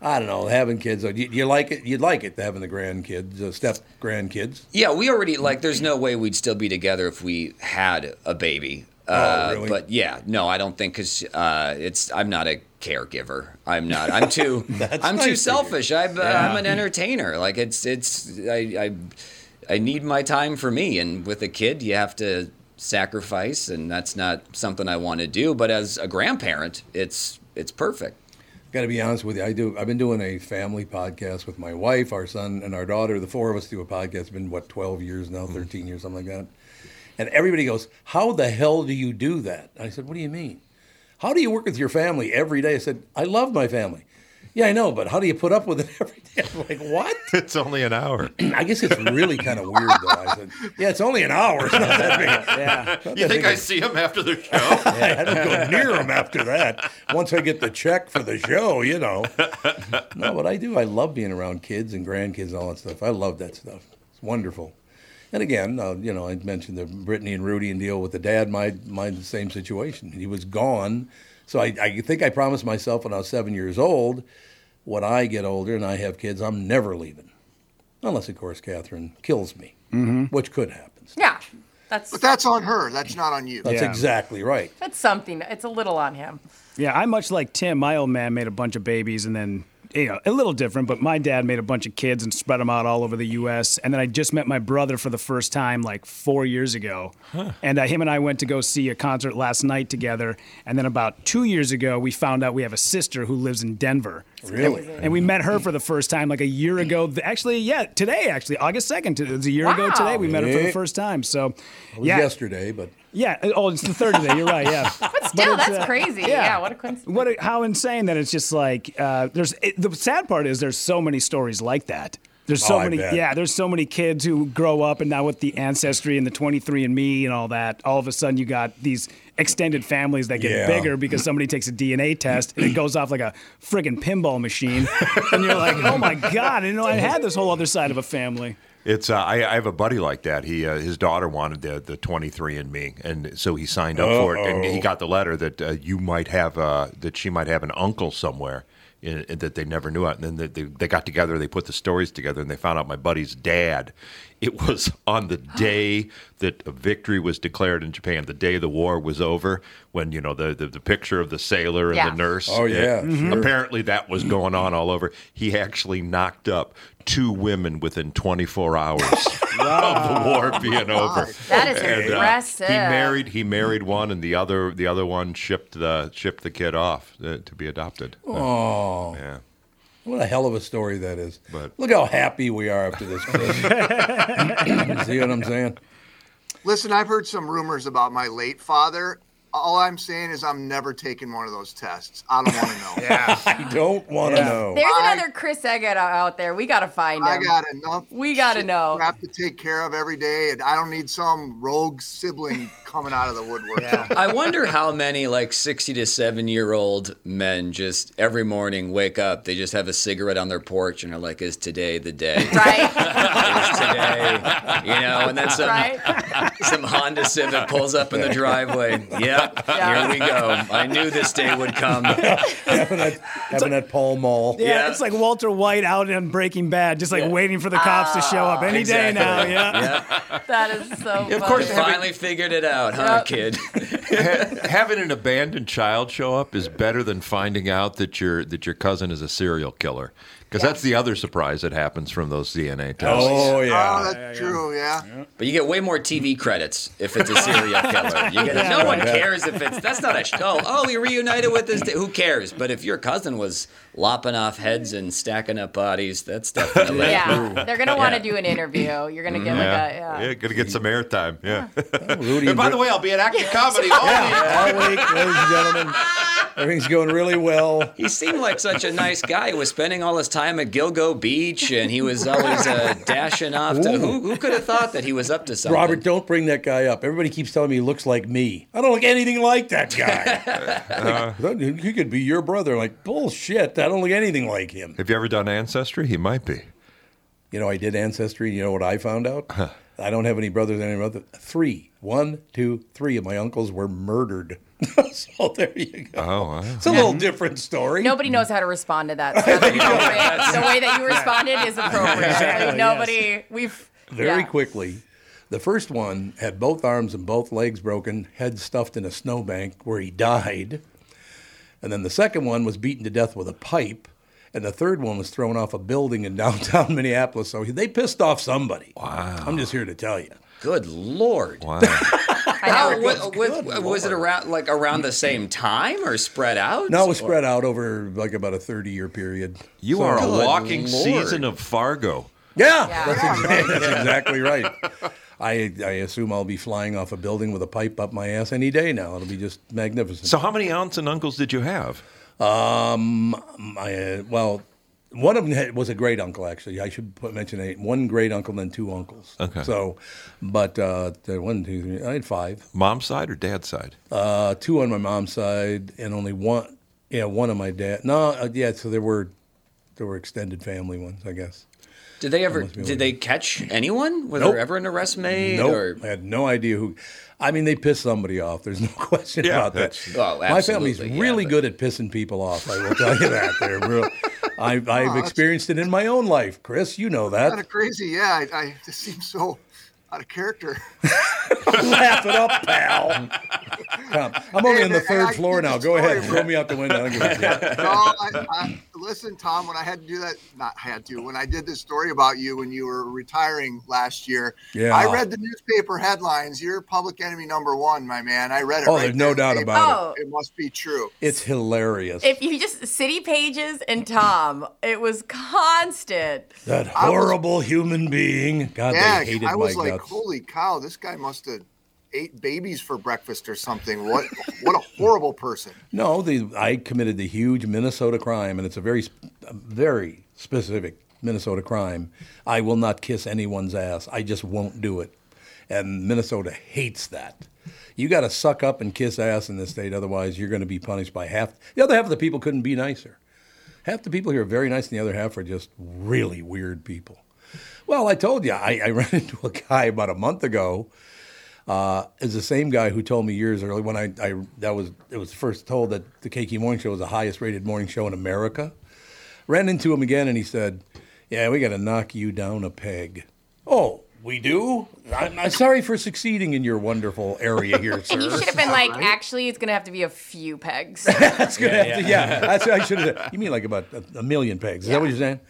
I don't know. Having kids, you, you like it. You'd like it having the grandkids, uh, step grandkids. Yeah, we already like. There's no way we'd still be together if we had a baby. Uh, Oh, really? But yeah, no, I don't think because uh, it's. I'm not a caregiver. I'm not. I'm too. I'm nice too selfish. I'm, uh, Yeah. I'm an entertainer. Like it's. It's. I, I. I need my time for me, and with a kid, you have to sacrifice, and that's not something I want to do. But as a grandparent, it's. It's perfect. Got to be honest with you. I do. I've been doing a family podcast with my wife, our son, and our daughter. The four of us do a podcast. It's been what twelve years now, thirteen years, something like that. And everybody goes, How the hell do you do that? I said, What do you mean? How do you work with your family every day? I said, I love my family. Yeah, I know, but how do you put up with it every day? I'm like, what? It's only an hour. I guess it's really kind of weird, though. I said, yeah, it's only an hour. It's not that big. Yeah. Not You think I see him after the show? I don't go near them after that. Once I get the check for the show, you know. No, but I do. I love being around kids and grandkids and all that stuff. I love that stuff. It's wonderful. And again, uh, you know, I mentioned the Brittany and Rudy and deal with the dad. My, my the same situation. He was gone, so I, I think I promised myself when I was seven years old, when I get older and I have kids, I'm never leaving, unless of course Catherine kills me, which could happen. Yeah, that's But that's on her. That's not on you. That's Yeah. exactly right. that's something. It's a little on him. Yeah, I'm much like Tim. My old man made a bunch of babies and then, you know, a little different, but my dad made a bunch of kids and spread them out all over the U.S. And then I just met my brother for the first time like four years ago. And uh, him and I went to go see a concert last night together. And then about two years ago, we found out we have a sister who lives in Denver. Really? And we met her for the first time like a year ago. Actually, yeah, today, actually, August 2nd. It was a year ago today. We met her for the first time. So, It was yeah. yesterday, but Yeah. Oh, it's the third today. You're right. Yeah. But still, it's, that's uh, crazy. yeah. Yeah. what a coincidence. What? A, how insane that it's just like uh, there's. It, the sad part is there's so many stories like that. There's so Oh, many. bet. Yeah, there's so many kids who grow up and now with the ancestry and the 23andMe and all that, all of a sudden you got these extended families that get Yeah. bigger because somebody takes a DNA test and it goes off like a friggin' pinball machine, and you're like, oh my god, I didn't know I had this whole other side of a family. It's uh, I, I have a buddy like that. He uh, his daughter wanted the the 23 and Me, and so he signed up for it, and he got the letter that uh, you might have uh, that she might have an uncle somewhere. In, in that they never knew it, and then they, they, they got together. They put the stories together, and they found out my buddy's dad. It was on the day that a victory was declared in Japan, the day the war was over, when you know the the, the picture of the sailor and Yeah. the nurse. Oh, yeah, sure. Apparently, that was going on all over. He actually knocked up two women within 24 hours of the war being over. That is And, uh, he married. He married one, and the other the other one shipped the shipped the kid off uh, to be adopted. oh, Yeah. what a hell of a story that is. But- Look how happy we are after this. See what I'm saying? Listen, I've heard some rumors about my late father. All I'm saying is I'm never taking one of those tests. I don't want to know. Yeah, I don't want to Yeah. know. There's I- another Chris Egert out there. We gotta find him. I got enough. We gotta know. I have to take care of every day, and I don't need some rogue sibling coming out of the woodwork. I wonder how many like 60 to 7 year old men just every morning wake up, they just have a cigarette on their porch and are like, is today the day? Right? Is today, you know, and then some, right? some Honda Civic pulls up in the driveway. Yep, Yeah. here we go. I knew this day would come. having that, having that Pall Mall. Yeah, Yeah. it's like Walter White out in Breaking Bad, just like waiting for the cops to show up any Exactly. day now. Yeah. Yep. That is so Of course, funny. finally figured it out, huh, Yep. kid? Having an abandoned child show up is better than finding out that your that your cousin is a serial killer. Because that's the other surprise that happens from those DNA oh, tests. Oh Oh, yeah. Oh, that's true. Yeah. But you get way more TV credits if it's a serial killer. You get, no one cares if it's that's not a show. Oh, he reunited with his. Who cares? But if your cousin was lopping off heads and stacking up bodies, that's definitely. Yeah, they're gonna want to Yeah. do an interview. You're gonna get mm-hmm. like a yeah. yeah, gonna get some airtime. Yeah. Oh, Rudy and by the way, I'll be at Acme Comedy all week. all week, ladies and gentlemen, everything's going really well. He seemed like such a nice guy. He was spending all his time at Gilgo Beach, and he was always uh, dashing off to. Who, who could have thought that he was up to something? Robert, don't bring that guy up. Everybody keeps telling me he looks like me. I don't look anything like that guy. Like, he could be your brother. Like bullshit. I don't look anything like him. Have you ever done Ancestry? He might be. You know, I did ancestry. You know what I found out? I don't have any brothers and any brother. Three, one, two, three of my uncles were murdered. so there you go. Oh, wow. It's a little different story. Nobody knows how to respond to that. So that's appropriate. the way that you responded is appropriate. Exactly, Nobody. We've very yeah. quickly. The first one had both arms and both legs broken, head stuffed in a snowbank where he died. And then the second one was beaten to death with a pipe. And the third one was thrown off a building in downtown Minneapolis. So they pissed off somebody. Wow. I'm just here to tell you. Good lord. Wow. How, what, what- was it around like around the same time or spread out? No, it was spread out over like about a 30 year period. You So- are a walking Lord. season of Fargo. Yeah, Yeah. That's, exactly, that's exactly right. I, I assume I'll be flying off a building with a pipe up my ass any day now. It'll be just magnificent. So, how many aunts and uncles did you have? Um, my uh, well, one of them had, was a great uncle. Actually, I should put, mention a, one great uncle, and then two uncles. Okay. So, but uh, there- one, two, three. I had five. Mom's side or dad's side? Uh, two on my mom's side, and only one. Yeah, one on my dad. No, uh, yeah. So there were there were extended family ones, I guess. Did they ever? must be Did they catch anyone? Was Nope. there ever an arrest made? Nope. Or I had no idea who. I mean, they pissed somebody off. There's no question Yeah, about that. that's- Oh, My family's yeah, really but- good at pissing people off. I will tell you that. They're real. I, I've oh, experienced it in my own life, Chris. You know that. Kind of crazy. Yeah, I, I this seems so out of character. Laugh it up, pal. Come. I'm only Hey, on the third floor now. Go ahead. Throw me out the window. I don't give a no, I, I, listen, Tom. When I had to do that, not had to. When I did this story about you when you were retiring last year, Yeah. I read the newspaper headlines. You're public enemy number one, my man. I read it. Oh, right there's no there. doubt It- about Oh, It must be true. It's hilarious. if you just City Pages and Tom, it was constant. that I was- horrible human being. God, yeah, they hated I was my like, guts. holy cow, this guy must have ate babies for breakfast or something. What? what a horrible person. No, the I committed the huge Minnesota crime, and it's a very, very specific Minnesota crime. I will not kiss anyone's ass. I just won't do it, and Minnesota hates that. You got to suck up and kiss ass in this state, otherwise you're going to be punished by half. The other half of the people couldn't be nicer. Half the people here are very nice, and the other half are just really weird people. Well, I told you, I, I ran into a guy about a month ago. Uh, is the same guy who told me years early when I, I that was it was first told that the KQ Morning Show was the highest rated morning show in America. Ran into him again, and he said, "Yeah, we got to knock you down a peg." Oh, we do. I'm, I'm sorry for succeeding in your wonderful area here, sir. And you should have been like, actually, it's gonna have to be a few pegs. That's gonna have to, yeah. That's what I should have. said. You mean like about a, a million pegs? Is that what you're saying?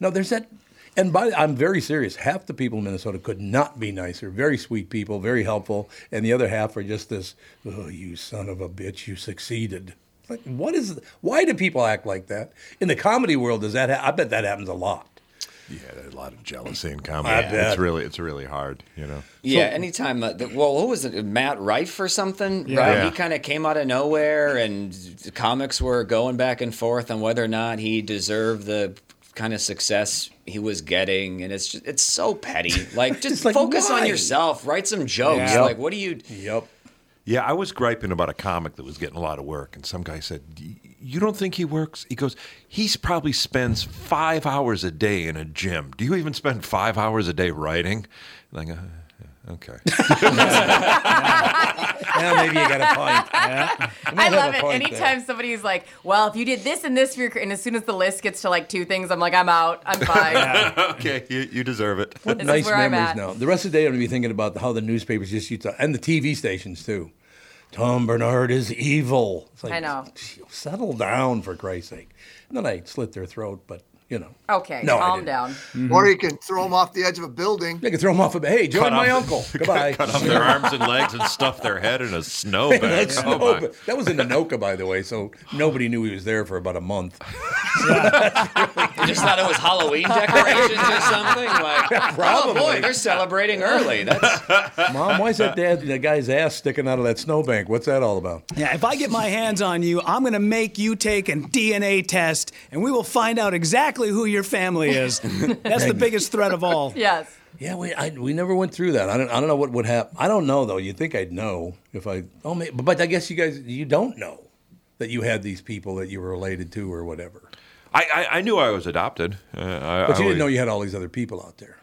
No, there's that. And by I'm very serious. Half the people in Minnesota could not be nicer. Very sweet people, very helpful, and the other half are just this. Oh, you son of a bitch! You succeeded. Like, what is? Why do people act like that in the comedy world? Does that? Ha- I bet that happens a lot. Yeah, there's a lot of jealousy in comedy. I bet. It's really, it's really hard, you know. Yeah, anytime. Uh, the, well, who was it? Matt Rife or something? Yeah. Right? Yeah. He kind of came out of nowhere, and comics were going back and forth on whether or not he deserved the kind of success he was getting, and it's just it's so petty. Like, just like, focus why? on yourself. Write some jokes. Yeah. Like, what do you? Yep. Yeah, I was griping about a comic that was getting a lot of work, and some guy said, "You don't think he works?" He goes, "He's probably spends five hours a day in a gym. Do you even spend five hours a day writing?" And I go, "Uh, "Okay." Well, maybe you got a point. I love it. point Anytime somebody's like, "Well, if you did this and this for your," career," and as soon as the list gets to like two things, I'm like, "I'm out. I'm fine." okay, you, you deserve it. This is nice where I'm memories at. now. The rest of the day, I'm going to be thinking about how the newspapers just used to, and the TV stations too. Tom Barnard is evil. It's like, I know. Settle down, for Christ's sake. And then I slit their throat, but you know. Okay, No, calm didn't. down. Mm-hmm. Or you can throw him off the edge of a building. They can throw them off a Hey, join Cut my off- uncle. Goodbye. Cut off their arms and legs and stuff their head in a snowbank. That's Oh, no- my. that was in Anoka, by the way, so nobody knew he was there for about a month. You just thought it was Halloween decorations or something. Like, oh Probably. boy, they're celebrating early. That's Mom, why is that dad, the guy's ass sticking out of that snowbank? What's that all about? Yeah, if I get my hands on you, I'm going to make you take a DNA test and we will find out exactly who your family is. That's the biggest threat of all. Yes. Yeah, we I, we never went through that. I don't I don't know what would happen. I don't know though. You'd think I'd know if I. Oh, may, but I guess you guys you don't know that you had these people that you were related to or whatever. I, I, I knew I was adopted. Uh, I, But I you didn't always- know you had all these other people out there.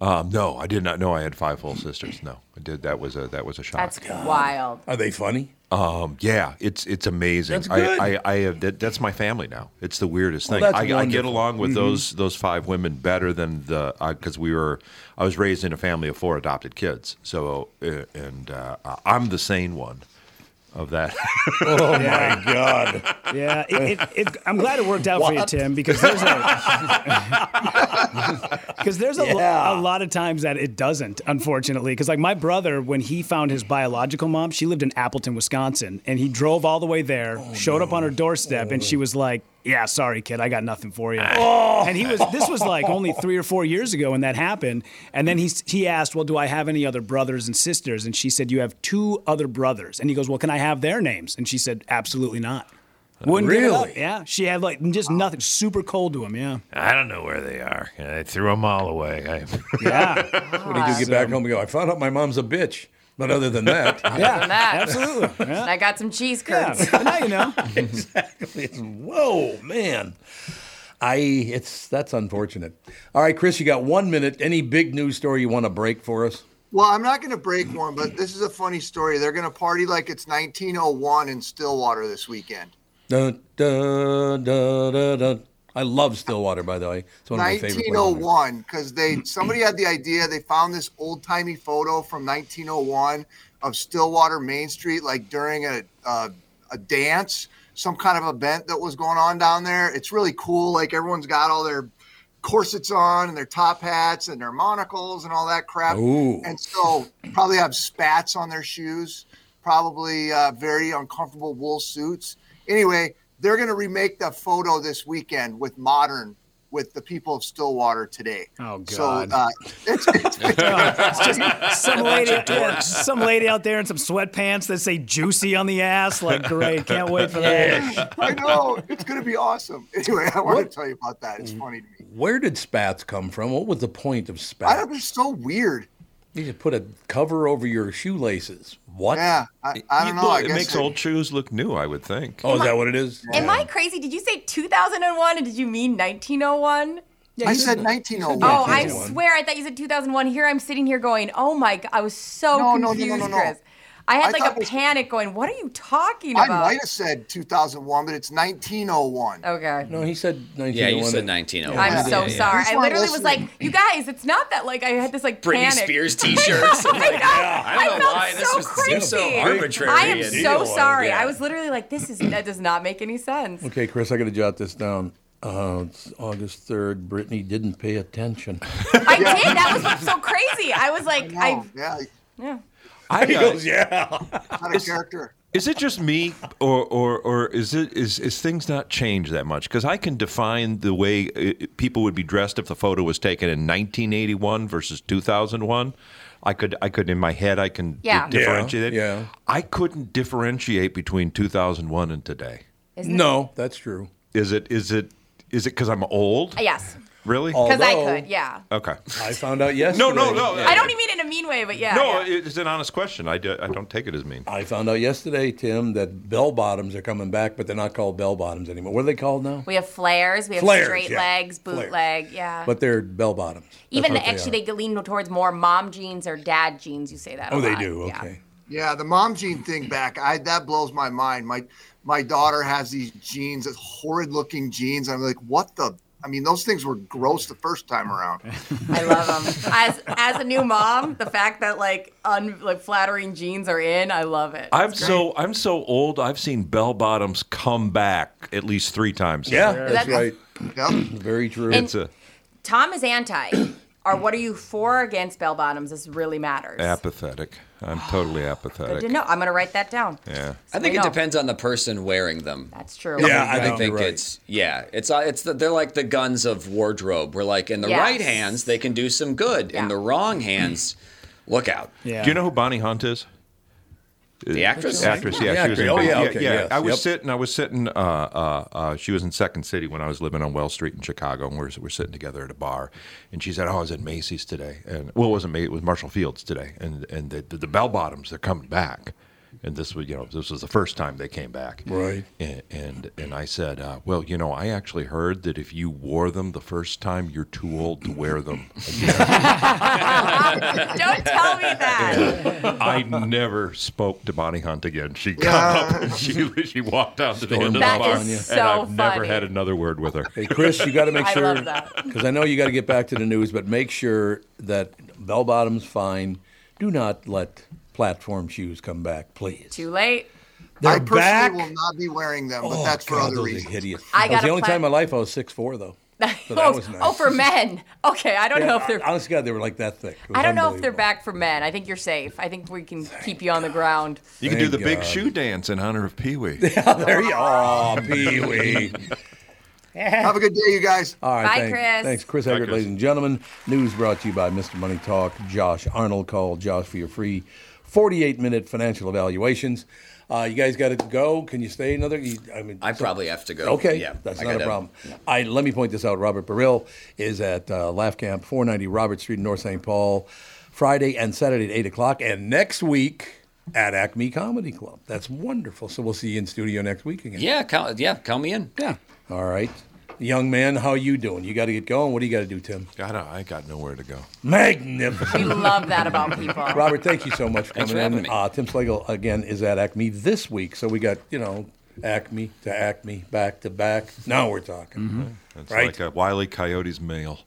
Um, no, I did not know I had five full sisters. No, I did. That was a that was a shock. That's wild. Are they funny? Um, yeah, it's it's amazing. That's good. I, I, I have that, that's my family now. It's the weirdest thing. that's I, I get along with those those five women better than the because we were. I was raised in a family of four adopted kids. So uh, and uh, I'm the sane one of that. Oh my God! Yeah, it, it, it, I'm glad it worked out for you, Tim, because there's a Because there's a, lo- a lot of times that it doesn't, unfortunately. Because like my brother, when he found his biological mom, she lived in Appleton, Wisconsin, and he drove all the way there, oh, showed up on her doorstep, and she was like, "Yeah, sorry, kid, I got nothing for you." Ah. And he was this was like only three or four years ago when that happened. And then he he asked, "Well, do I have any other brothers and sisters?" And she said, "You have two other brothers." And he goes, "Well, can I have their names?" And she said, "Absolutely not." Uh, Wouldn't give it up. Really? Yeah, she had like just nothing, super cold to him. Yeah. I don't know where they are. I threw them all away. I, Yeah. What do you do? Get back home and go, I found out my mom's a bitch. But other than that, Yeah. Than that. Absolutely. Yeah. I got some cheese Yeah, curds. but now you know. exactly. It's- Whoa, man. I it's that's unfortunate. All right, Chris, you got one minute. Any big news story you want to break for us? Well, I'm not going to break one, but this is a funny story. They're going to party like it's 1901 in Stillwater this weekend. Dun, dun, dun, dun, dun. I love Stillwater, by the way. It's one of my favorite. 1901 because they somebody had the idea they found this old timey photo from 1901 of Stillwater Main Street like during a, a a dance some kind of event that was going on down there it's really cool like everyone's got all their corsets on and their top hats and their monocles and all that crap Ooh. and so probably have spats on their shoes probably uh, very uncomfortable wool suits anyway they're going to remake the photo this weekend with modern with the people of Stillwater today. Oh, God. So uh, it's, it's It's just some lady, yeah, some lady out there in some sweatpants that say "juicy" on the ass. Like, great, can't wait for that. I know it's going to be awesome. Anyway, I wanted to tell you about that. It's funny to me. Where did spats come from? What was the point of I spats? don't, it's so weird. You just put a cover over your shoelaces. What? Yeah, I, I don't know. Well, I it guess makes old shoes look new. I would think. Oh, is that what it is? Am I crazy? Did you say 2001 and did you mean 1901? I said 1901. Oh, oh I oh swear I thought you said 2001. Here I'm sitting here going, oh my god, I was so No, no, no, no, no, no. Chris. I had I like a it was- panic going, what are you talking I about? I might have said 2001, but it's 1901. Okay. No, he said 1901. Yeah, you said 1901. I'm Yeah, so yeah, yeah. sorry. Who's I not literally was like, you guys, it's not that like I had this like Britney panic. Spears t-shirts. I'm like, I don't know felt why this so was seems so arbitrary. I am and- so sorry. Yeah. I was literally like, this is that does not make any sense. Okay, Chris, I got to jot this down. Uh, it's August 3rd. Brittany didn't pay attention. I did. That was what's so crazy. I was like, Oh, I yeah, yeah. I, He goes, yeah. not a character. Is it just me, or or, or is it is, is things not changed that much? Because I can define the way uh, people would be dressed if the photo was taken in 1981 versus 2001. I could I could in my head I can di- Yeah. differentiate it. Yeah, yeah. I couldn't differentiate between 2001 and today. No, that's true. Is it is it is it because I'm old? Yes. Really? Because I Although- could, yeah. Okay. I found out yesterday. No, no, no. I don't even mean it in a mean way, but yeah. No, yeah. it's an honest question. I, do, I don't take it as mean. I found out yesterday, Tim, that bell bottoms are coming back, but they're not called bell bottoms anymore. What are they called now? We have flares, we have Flares, straight yeah. legs, Flares. bootleg, yeah. But they're bell bottoms. Even what actually, are. they lean towards more mom jeans or dad jeans. You say that. a Oh, they lot. do. Yeah. Okay. Yeah, the mom jean thing back, I that blows my mind. My my daughter has these jeans, these horrid looking jeans. I'm like, what the? I mean, those things were gross the first time around. I love them. As as a new mom, the fact that like un like flattering jeans are in, I love it. I'm so I'm so old. I've seen bell bottoms come back at least three times. Yeah, that's That's- right. Yep. Very true. And- It's a Tom is anti. or what are you for or against bell bottoms? This really matters. apathetic. I'm totally apathetic. Good apathetic. to know. I'm gonna write that down. Yeah. I think it know. depends on the person wearing them. That's true. Yeah, I I think think right. it's yeah, it's uh, it's the, they're like the guns of wardrobe. We're like in the Yes. right hands they can do some good. Yeah. In the wrong hands, look out. Yeah. Do you know who Bonnie Hunt is? The actress. Actress, yeah, The she was in. Oh, yeah, yeah, okay, yeah. yes, I was yep. sitting. I was sitting. Uh, uh, uh, she was in Second City when I was living on Wells Street in Chicago, and we're, we're sitting together at a bar. And she said, "Oh, I was at Macy's today, and well, it wasn't Macy's, it was Marshall Fields today, and and the, the, the bell bottoms they're coming back." And this was, you know, this was the first time they came back. Right. And and, and I said, uh, well, you know, I actually heard that if you wore them the first time, you're too old to wear them again. Don't tell me that. I never spoke to Bonnie Hunt again. She come up and she, she walked out to the end of the That bar, is and so I've never had another word with her. Hey, Chris, you got to make sure love that. because I know you got to get back to the news, but make sure that bell bottoms fine. Do not let platform shoes come back, please. Too late. They're I personally back. will not be wearing them, but Oh, that's for God, other those reasons. are hideous. I that was got the only plat- time in my life I was six four though. that oh, was nice. oh, for men. Okay, I don't Yeah, know if they're. Honest to God, they were like that thick. I don't know if they're back for men. I think you're safe. I think we can keep you on the ground. You can do Thank the big shoe dance in honor of Pee Wee. Yeah, there you are. Oh, Pee Wee. Have a good day, you guys. All right, Bye, thanks. Chris. Thanks, Chris Bye, Egert, Chris. ladies and gentlemen. News brought to you by Mr. Money Talk, Josh Arnold. Call Josh for your free 48 minute financial evaluations. Uh, you guys got to go. Can you stay another? You, I mean, I so- probably have to go. Okay, Yeah, that's I not a gotta- problem. I let me point this out. Robert Baril is at uh, Laugh Camp, 490 Robert Street in North St. Paul, Friday and Saturday at eight o'clock, and next week at Acme Comedy Club. That's wonderful. So we'll see you in studio next week again. Yeah, count, yeah, count me in. Yeah. All right. Young man, how you doing? You got to get going. What do you got to do, Tim? I, don't, I got nowhere to go. Magnificent. We love that about people. Robert, thank you so much for Thanks coming for in. having me. Uh, Tim Slagle, again, is at Acme this week. So we got, you know, Acme to Acme, back to back. Now we're talking. It's Right. like a Wiley Coyote's mail.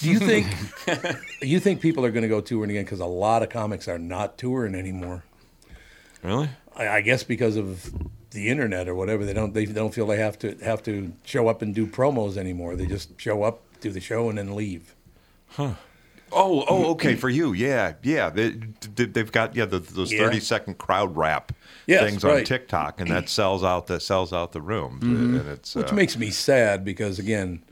Do you think you think people are going to go touring again? Because a lot of comics are not touring anymore. Really? I, I guess because of the internet or whatever. They don't they don't feel they have to have to show up and do promos anymore. They just show up, do the show, and then leave. Huh. Oh, oh, okay. For you, yeah, yeah. They, they, they've got yeah the, those Yeah. thirty second crowd rap Yes, things on right. TikTok, and that sells out that sells out the room. And it's Which uh, makes me sad because again,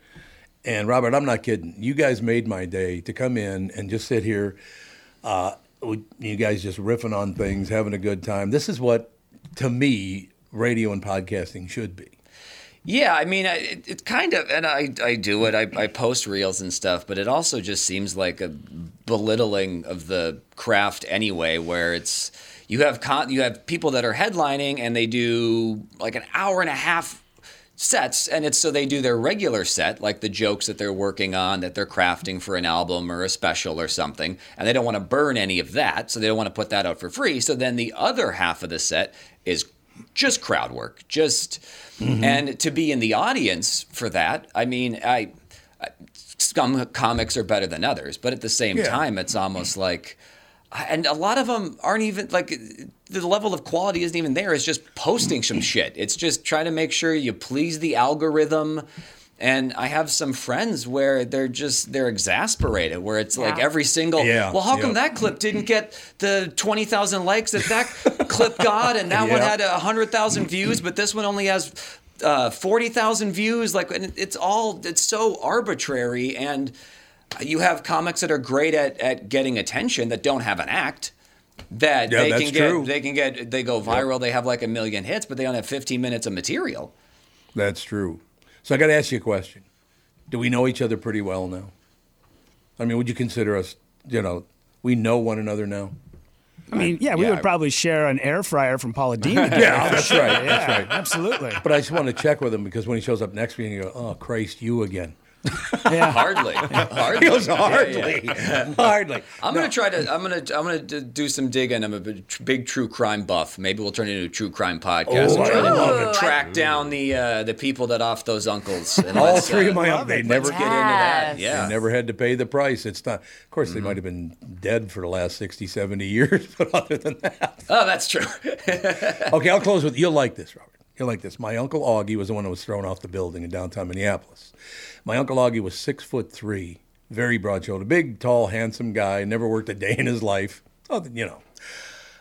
and Robert, I'm not kidding. You guys made my day to come in and just sit here. Uh, you guys just riffing on things, having a good time. This is what, to me, radio and podcasting should be. Yeah, I mean, I- it, it kind of, and I, I do it. I, I post reels and stuff, but it also just seems like a belittling of the craft anyway, where it's you have con- you have people that are headlining and they do like an hour and a half sets and it's so they do their regular set like the jokes that they're working on that they're crafting for an album or a special or something and they don't want to burn any of that so they don't want to put that out for free so then the other half of the set is just crowd work just and to be in the audience for that i mean i, I some comics are better than others but at the same Yeah. time it's almost like and a lot of them aren't even like the level of quality isn't even there. It's just posting some shit. It's just trying to make sure you please the algorithm. And I have some friends where they're just they're exasperated. Where it's like every single Yeah, well, how come yeah. that clip didn't get the twenty thousand likes that that clip got, and that one had a hundred thousand views, but this one only has uh, forty thousand views. Like and it's all it's so arbitrary and you have comics that are great at, at getting attention that don't have an act that Yeah, they can get true. they can get they go viral they have like a million hits but they don't have 15 minutes of material That's true. So I got to ask you a question. Do we know each other pretty well now? I mean, would you consider us, you know, we know one another now? I mean, yeah, we Yeah. would probably share an air fryer from Paula Deen. Yeah, that's right. Yeah, That's right. Absolutely. But I just want to check with him because when he shows up next week, you go, "Oh Christ, you again." Yeah. hardly hardly He goes, hardly, yeah. hardly. I'm gonna try to. I'm gonna. I'm gonna do some digging. I'm a big, big true crime buff. Maybe we'll turn it into a true crime podcast Oh, and I try love to it. track down the uh, the people that off those uncles. And All let's, three uh, of my uncles, they never Let's get into that. Yeah. They never had to pay the price. It's not. Of course, they might have been dead for the last 60, 70 years, but other than that. Oh, that's true. Okay, I'll close with you'll like this, Robert. You'll like this. My uncle Augie was the one that was thrown off the building in downtown Minneapolis. My uncle Augie was six foot three, very broad shouldered, big, tall, handsome guy. Never worked a day in his life. Oh, you know.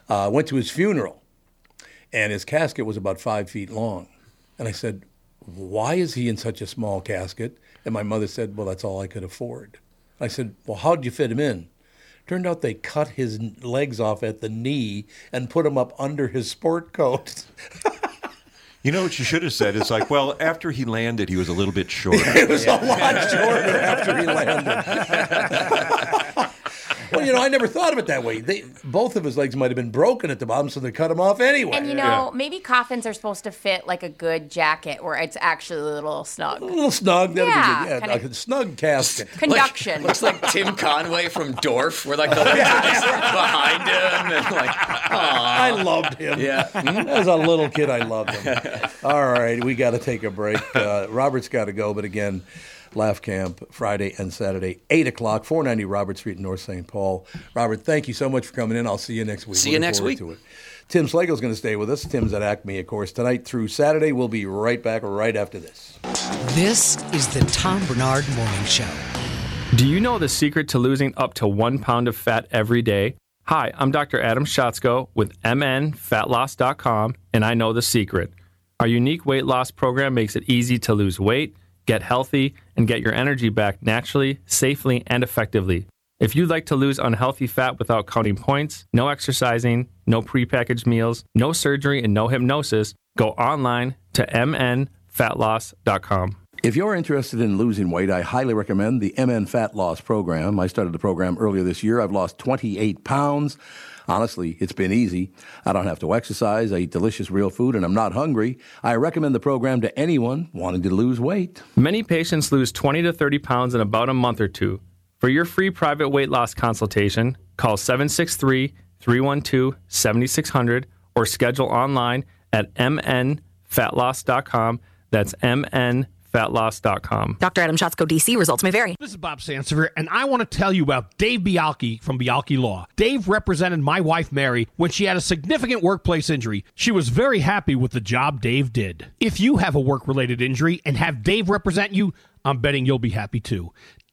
Uh, went to his funeral, and his casket was about five feet long. And I said, "Why is he in such a small casket?" And my mother said, "Well, that's all I could afford." I said, "Well, how'd you fit him in?" Turned out they cut his legs off at the knee and put him up under his sport coat. You know what you should have said? It's like, well, after he landed, he was a little bit shorter. It was a lot shorter after he landed. well, you know, I never thought of it that way. They, both of his legs might have been broken at the bottom, so they cut him off anyway. And you know, maybe coffins are supposed to fit like a good jacket where it's actually a little snug. a little snug. That'd Yeah, be good. Yeah, kinda- like a snug casket. Conduction. Looks like Tim Conway from Dorf, where like the legs are just behind him, and like, I loved him. yeah. As a little kid, I loved him. All right, we got to take a break. Uh, Robert's got to go, but again, Laugh Camp Friday and Saturday, 8 o'clock, 490 Robert Street in North St. Paul. Robert, thank you so much for coming in. I'll see you next week. See you Looking next forward week. To it. Tim Slagle's going to stay with us. Tim's at Acme, of course, tonight through Saturday. We'll be right back right after this. This is the Tom Barnard Morning Show. Do you know the secret to losing up to one pound of fat every day? Hi, I'm Dr. Adam Schatzko with mnfatloss.com, and I know the secret. Our unique weight loss program makes it easy to lose weight, get healthy, and get your energy back naturally, safely, and effectively. If you'd like to lose unhealthy fat without counting points, no exercising, no prepackaged meals, no surgery, and no hypnosis, go online to mnfatloss.com. If you're interested in losing weight, I highly recommend the MN Fat Loss Program. I started the program earlier this year. I've lost 28 pounds. Honestly, it's been easy. I don't have to exercise. I eat delicious real food and I'm not hungry. I recommend the program to anyone wanting to lose weight. Many patients lose 20 to 30 pounds in about a month or two. For your free private weight loss consultation, call 763 312 7600 or schedule online at mnfatloss.com. That's mnfatloss.com. Dr. Adam Schatzko, DC. Results may vary. This is Bob Sansevere, and I want to tell you about Dave Bialke from Bialke Law. Dave represented my wife, Mary, when she had a significant workplace injury. She was very happy with the job Dave did. If you have a work related injury and have Dave represent you, I'm betting you'll be happy too.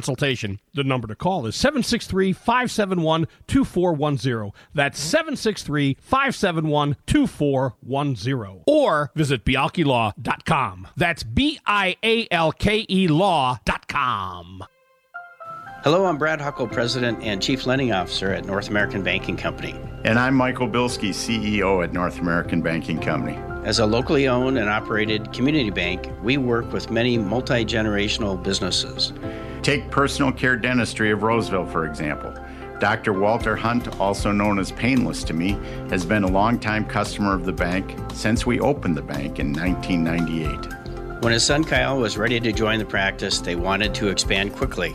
consultation. The number to call is 763 571 2410. That's 763 571 2410. Or visit bialkelaw.com. That's B I A L K E law.com. Hello, I'm Brad Huckle, President and Chief Lending Officer at North American Banking Company. And I'm Michael Bilski, CEO at North American Banking Company. As a locally owned and operated community bank, we work with many multi generational businesses. Take personal care dentistry of Roseville, for example. Dr. Walter Hunt, also known as Painless to me, has been a longtime customer of the bank since we opened the bank in 1998. When his son Kyle was ready to join the practice, they wanted to expand quickly.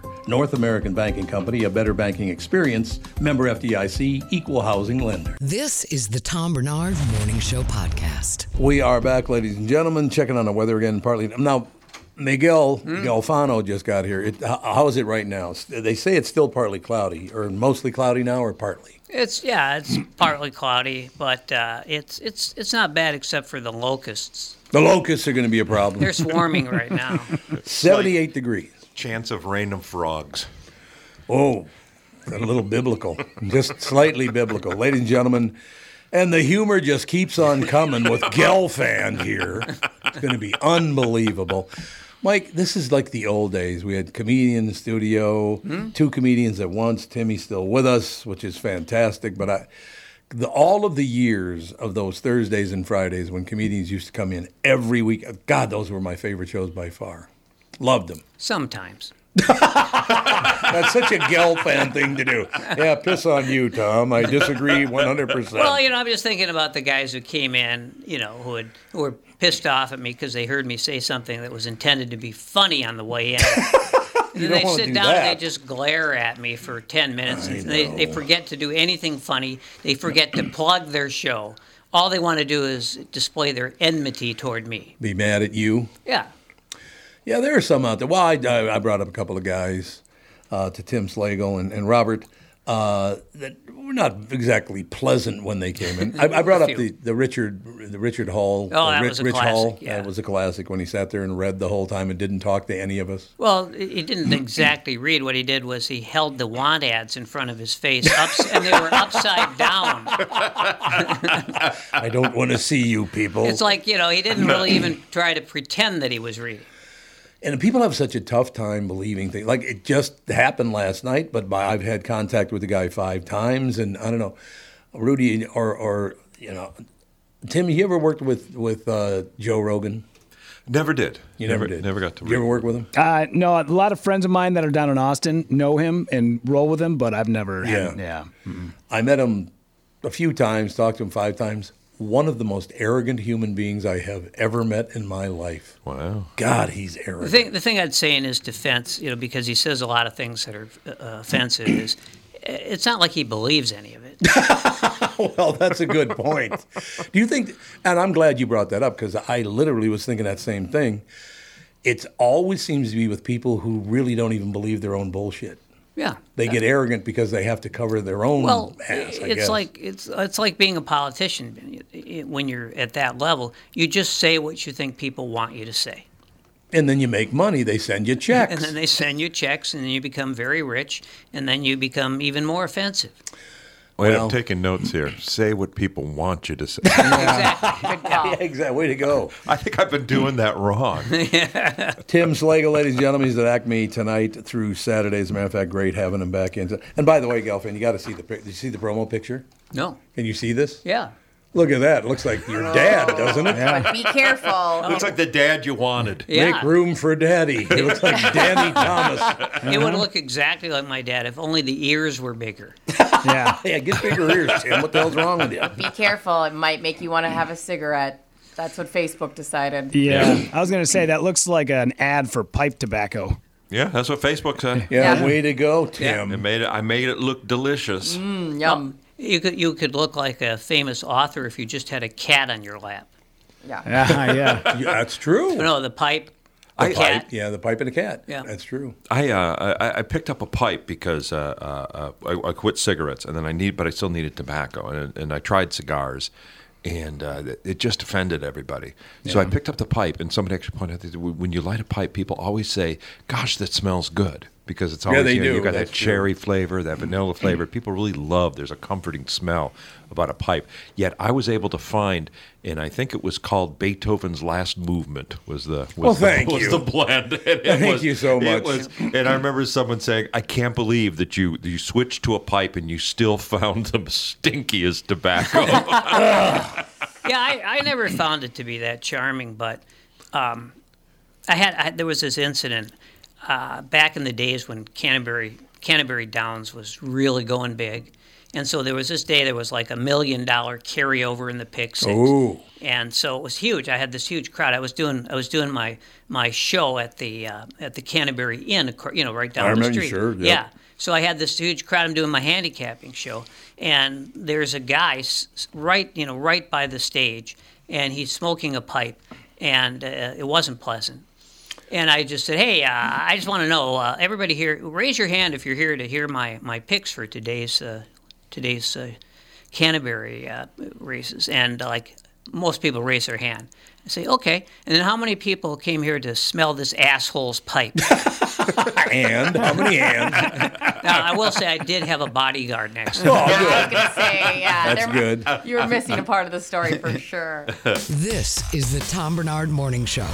North American Banking Company, a better banking experience, member FDIC, equal housing lender. This is the Tom Barnard Morning Show podcast. We are back, ladies and gentlemen, checking on the weather again. Partly now, Miguel Galfano just got here. It, how, how is it right now? They say it's still partly cloudy, or mostly cloudy now, or partly. It's yeah, it's partly cloudy, but uh, it's it's it's not bad except for the locusts. The locusts are going to be a problem. They're swarming right now. 78 degrees. Chance of random frogs. Oh, a little biblical, just slightly biblical, ladies and gentlemen. And the humor just keeps on coming with Gelfand here. It's going to be unbelievable. Mike, this is like the old days. We had comedian in the studio, hmm? two comedians at once. Timmy's still with us, which is fantastic. But I, the, all of the years of those Thursdays and Fridays when comedians used to come in every week, God, those were my favorite shows by far. Loved them. Sometimes. That's such a Gelfand thing to do. Yeah, piss on you, Tom. I disagree 100%. Well, you know, I'm just thinking about the guys who came in, you know, who had who were pissed off at me because they heard me say something that was intended to be funny on the way in. And You then don't they sit do down that. and they just glare at me for 10 minutes. They, they forget to do anything funny. They forget to plug their show. All they want to do is display their enmity toward me. Be mad at you. Yeah. Yeah, there are some out there. Well, I, I brought up a couple of guys uh, to Tim Slagle and, and Robert. uh, that were not exactly pleasant when they came in. I, I brought up the, the Richard the Richard Hall. Oh, uh, that Rich, was a Rich classic, Hall. yeah. That was a classic when he sat there and read the whole time and didn't talk to any of us. Well, he didn't exactly read. What he did was he held the want ads in front of his face, ups, and they were upside down. I don't want to see you people. It's like you know he didn't really even try to pretend that he was reading. And people have such a tough time believing things. Like it just happened last night, but by, I've had contact with the guy five times, and I don't know, Rudy or or you know, Tim. You ever worked with with uh, Joe Rogan? Never did. You never, did. Never got to. You ever work with him? Uh, no, a lot of friends of mine that are down in Austin know him and roll with him, but I've never. Yeah. Had, yeah. I met him a few times, talked to him five times. One of the most arrogant human beings I have ever met in my life. Wow. God, he's The arrogant. thing, the thing I'd say in his defense, you know, because he says a lot of things that are uh, offensive, is uh, it's not like he believes any of it. well, that's a good point. Do you think, and I'm glad you brought that up because I literally was thinking that same thing. It always seems to be with people who really don't even believe their own bullshit. Yeah. They get arrogant because they have to cover their own Well, ass. I it's guess. like it's it's like being a politician. When you're at that level, you just say what you think people want you to say. and then you make money. They send you checks. And then they send you checks, and then you become very rich, and then you become even more offensive. Wait, Well- I'm taking notes here. Say what people want you to say. Exactly. Yeah, exactly. Way to go. I think I've been doing that wrong. Tim Slagle, ladies and gentlemen, he's at Acme tonight through Saturday. As a matter of fact, great having him back in. And by the way, Gelfand, you got to see the did you see the promo picture? No. Can you see this? Yeah. Look at that. It looks like your dad, doesn't it? But be careful. Looks like the dad you wanted. Yeah. Make room for daddy. It looks like Danny Thomas. It would look exactly like my dad if only the ears were bigger. Yeah. Yeah, get bigger ears, Tim. What the hell's wrong with you? Be careful. It might make you want to have a cigarette. That's what Facebook decided. Yeah. I was going to say that looks like an ad for pipe tobacco. Yeah, that's what Facebook said. Yeah, Yeah. way to go, It Tim. made it. I made it look delicious. Mm, yum. You could you could look like a famous author if you just had a cat on your lap. Yeah. Yeah. yeah. Yeah, that's true. No, the pipe. The The pipe. cat. Yeah, the pipe and the cat. Yeah. That's true. I, uh, I I picked up a pipe because uh, uh, uh, I, I quit cigarettes and then I need, but I still needed tobacco and, and I tried cigars, and uh, it just offended everybody. So I picked up the pipe and somebody actually pointed out that when you light a pipe, people always say, "Gosh, that smells good." Because it's Yeah, always they you, know, do. you got That's that true. cherry flavor, that vanilla flavor. People really love. There's a comforting smell about a pipe. Yet I was able to find, and I think it was called Beethoven's Last Movement. Was the was Well, the, thank was you. the blend? And it Thank was- you so it much. was- and I remember someone saying, "I can't believe that you you switched to a pipe and you still found the stinkiest tobacco." Yeah, I, I never found it to be that charming, but um, I had I, there was this incident uh, back in the days when Canterbury Canterbury Downs was really going big, and so there was this day there was like a million dollar carryover in the pick six, Ooh. and so it was huge. I had this huge crowd. I was doing I was doing my my show at the uh, at the Canterbury Inn, you know, right down I the street. sure, yep. Yeah. So I had this huge crowd. I'm doing my handicapping show, and there's a guy right, you know, right by the stage, and he's smoking a pipe, and uh, it wasn't pleasant. And I just said, "Hey, uh, I just want to know, uh, everybody here, raise your hand if you're here to hear my my picks for today's uh, today's uh, Canterbury uh, races." And uh, like most people raise their hand. I say, "Okay." And then how many people came here to smell this asshole's pipe? And how many hands? now, I will say I did have a bodyguard next to me. Oh, I was good. gonna say, yeah. That's there- good. You were missing a part of the story for sure. This is the Tom Barnard Morning Show.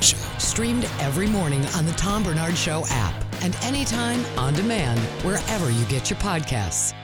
Show. Streamed every morning on the Tom Barnard Show app and anytime on demand wherever you get your podcasts.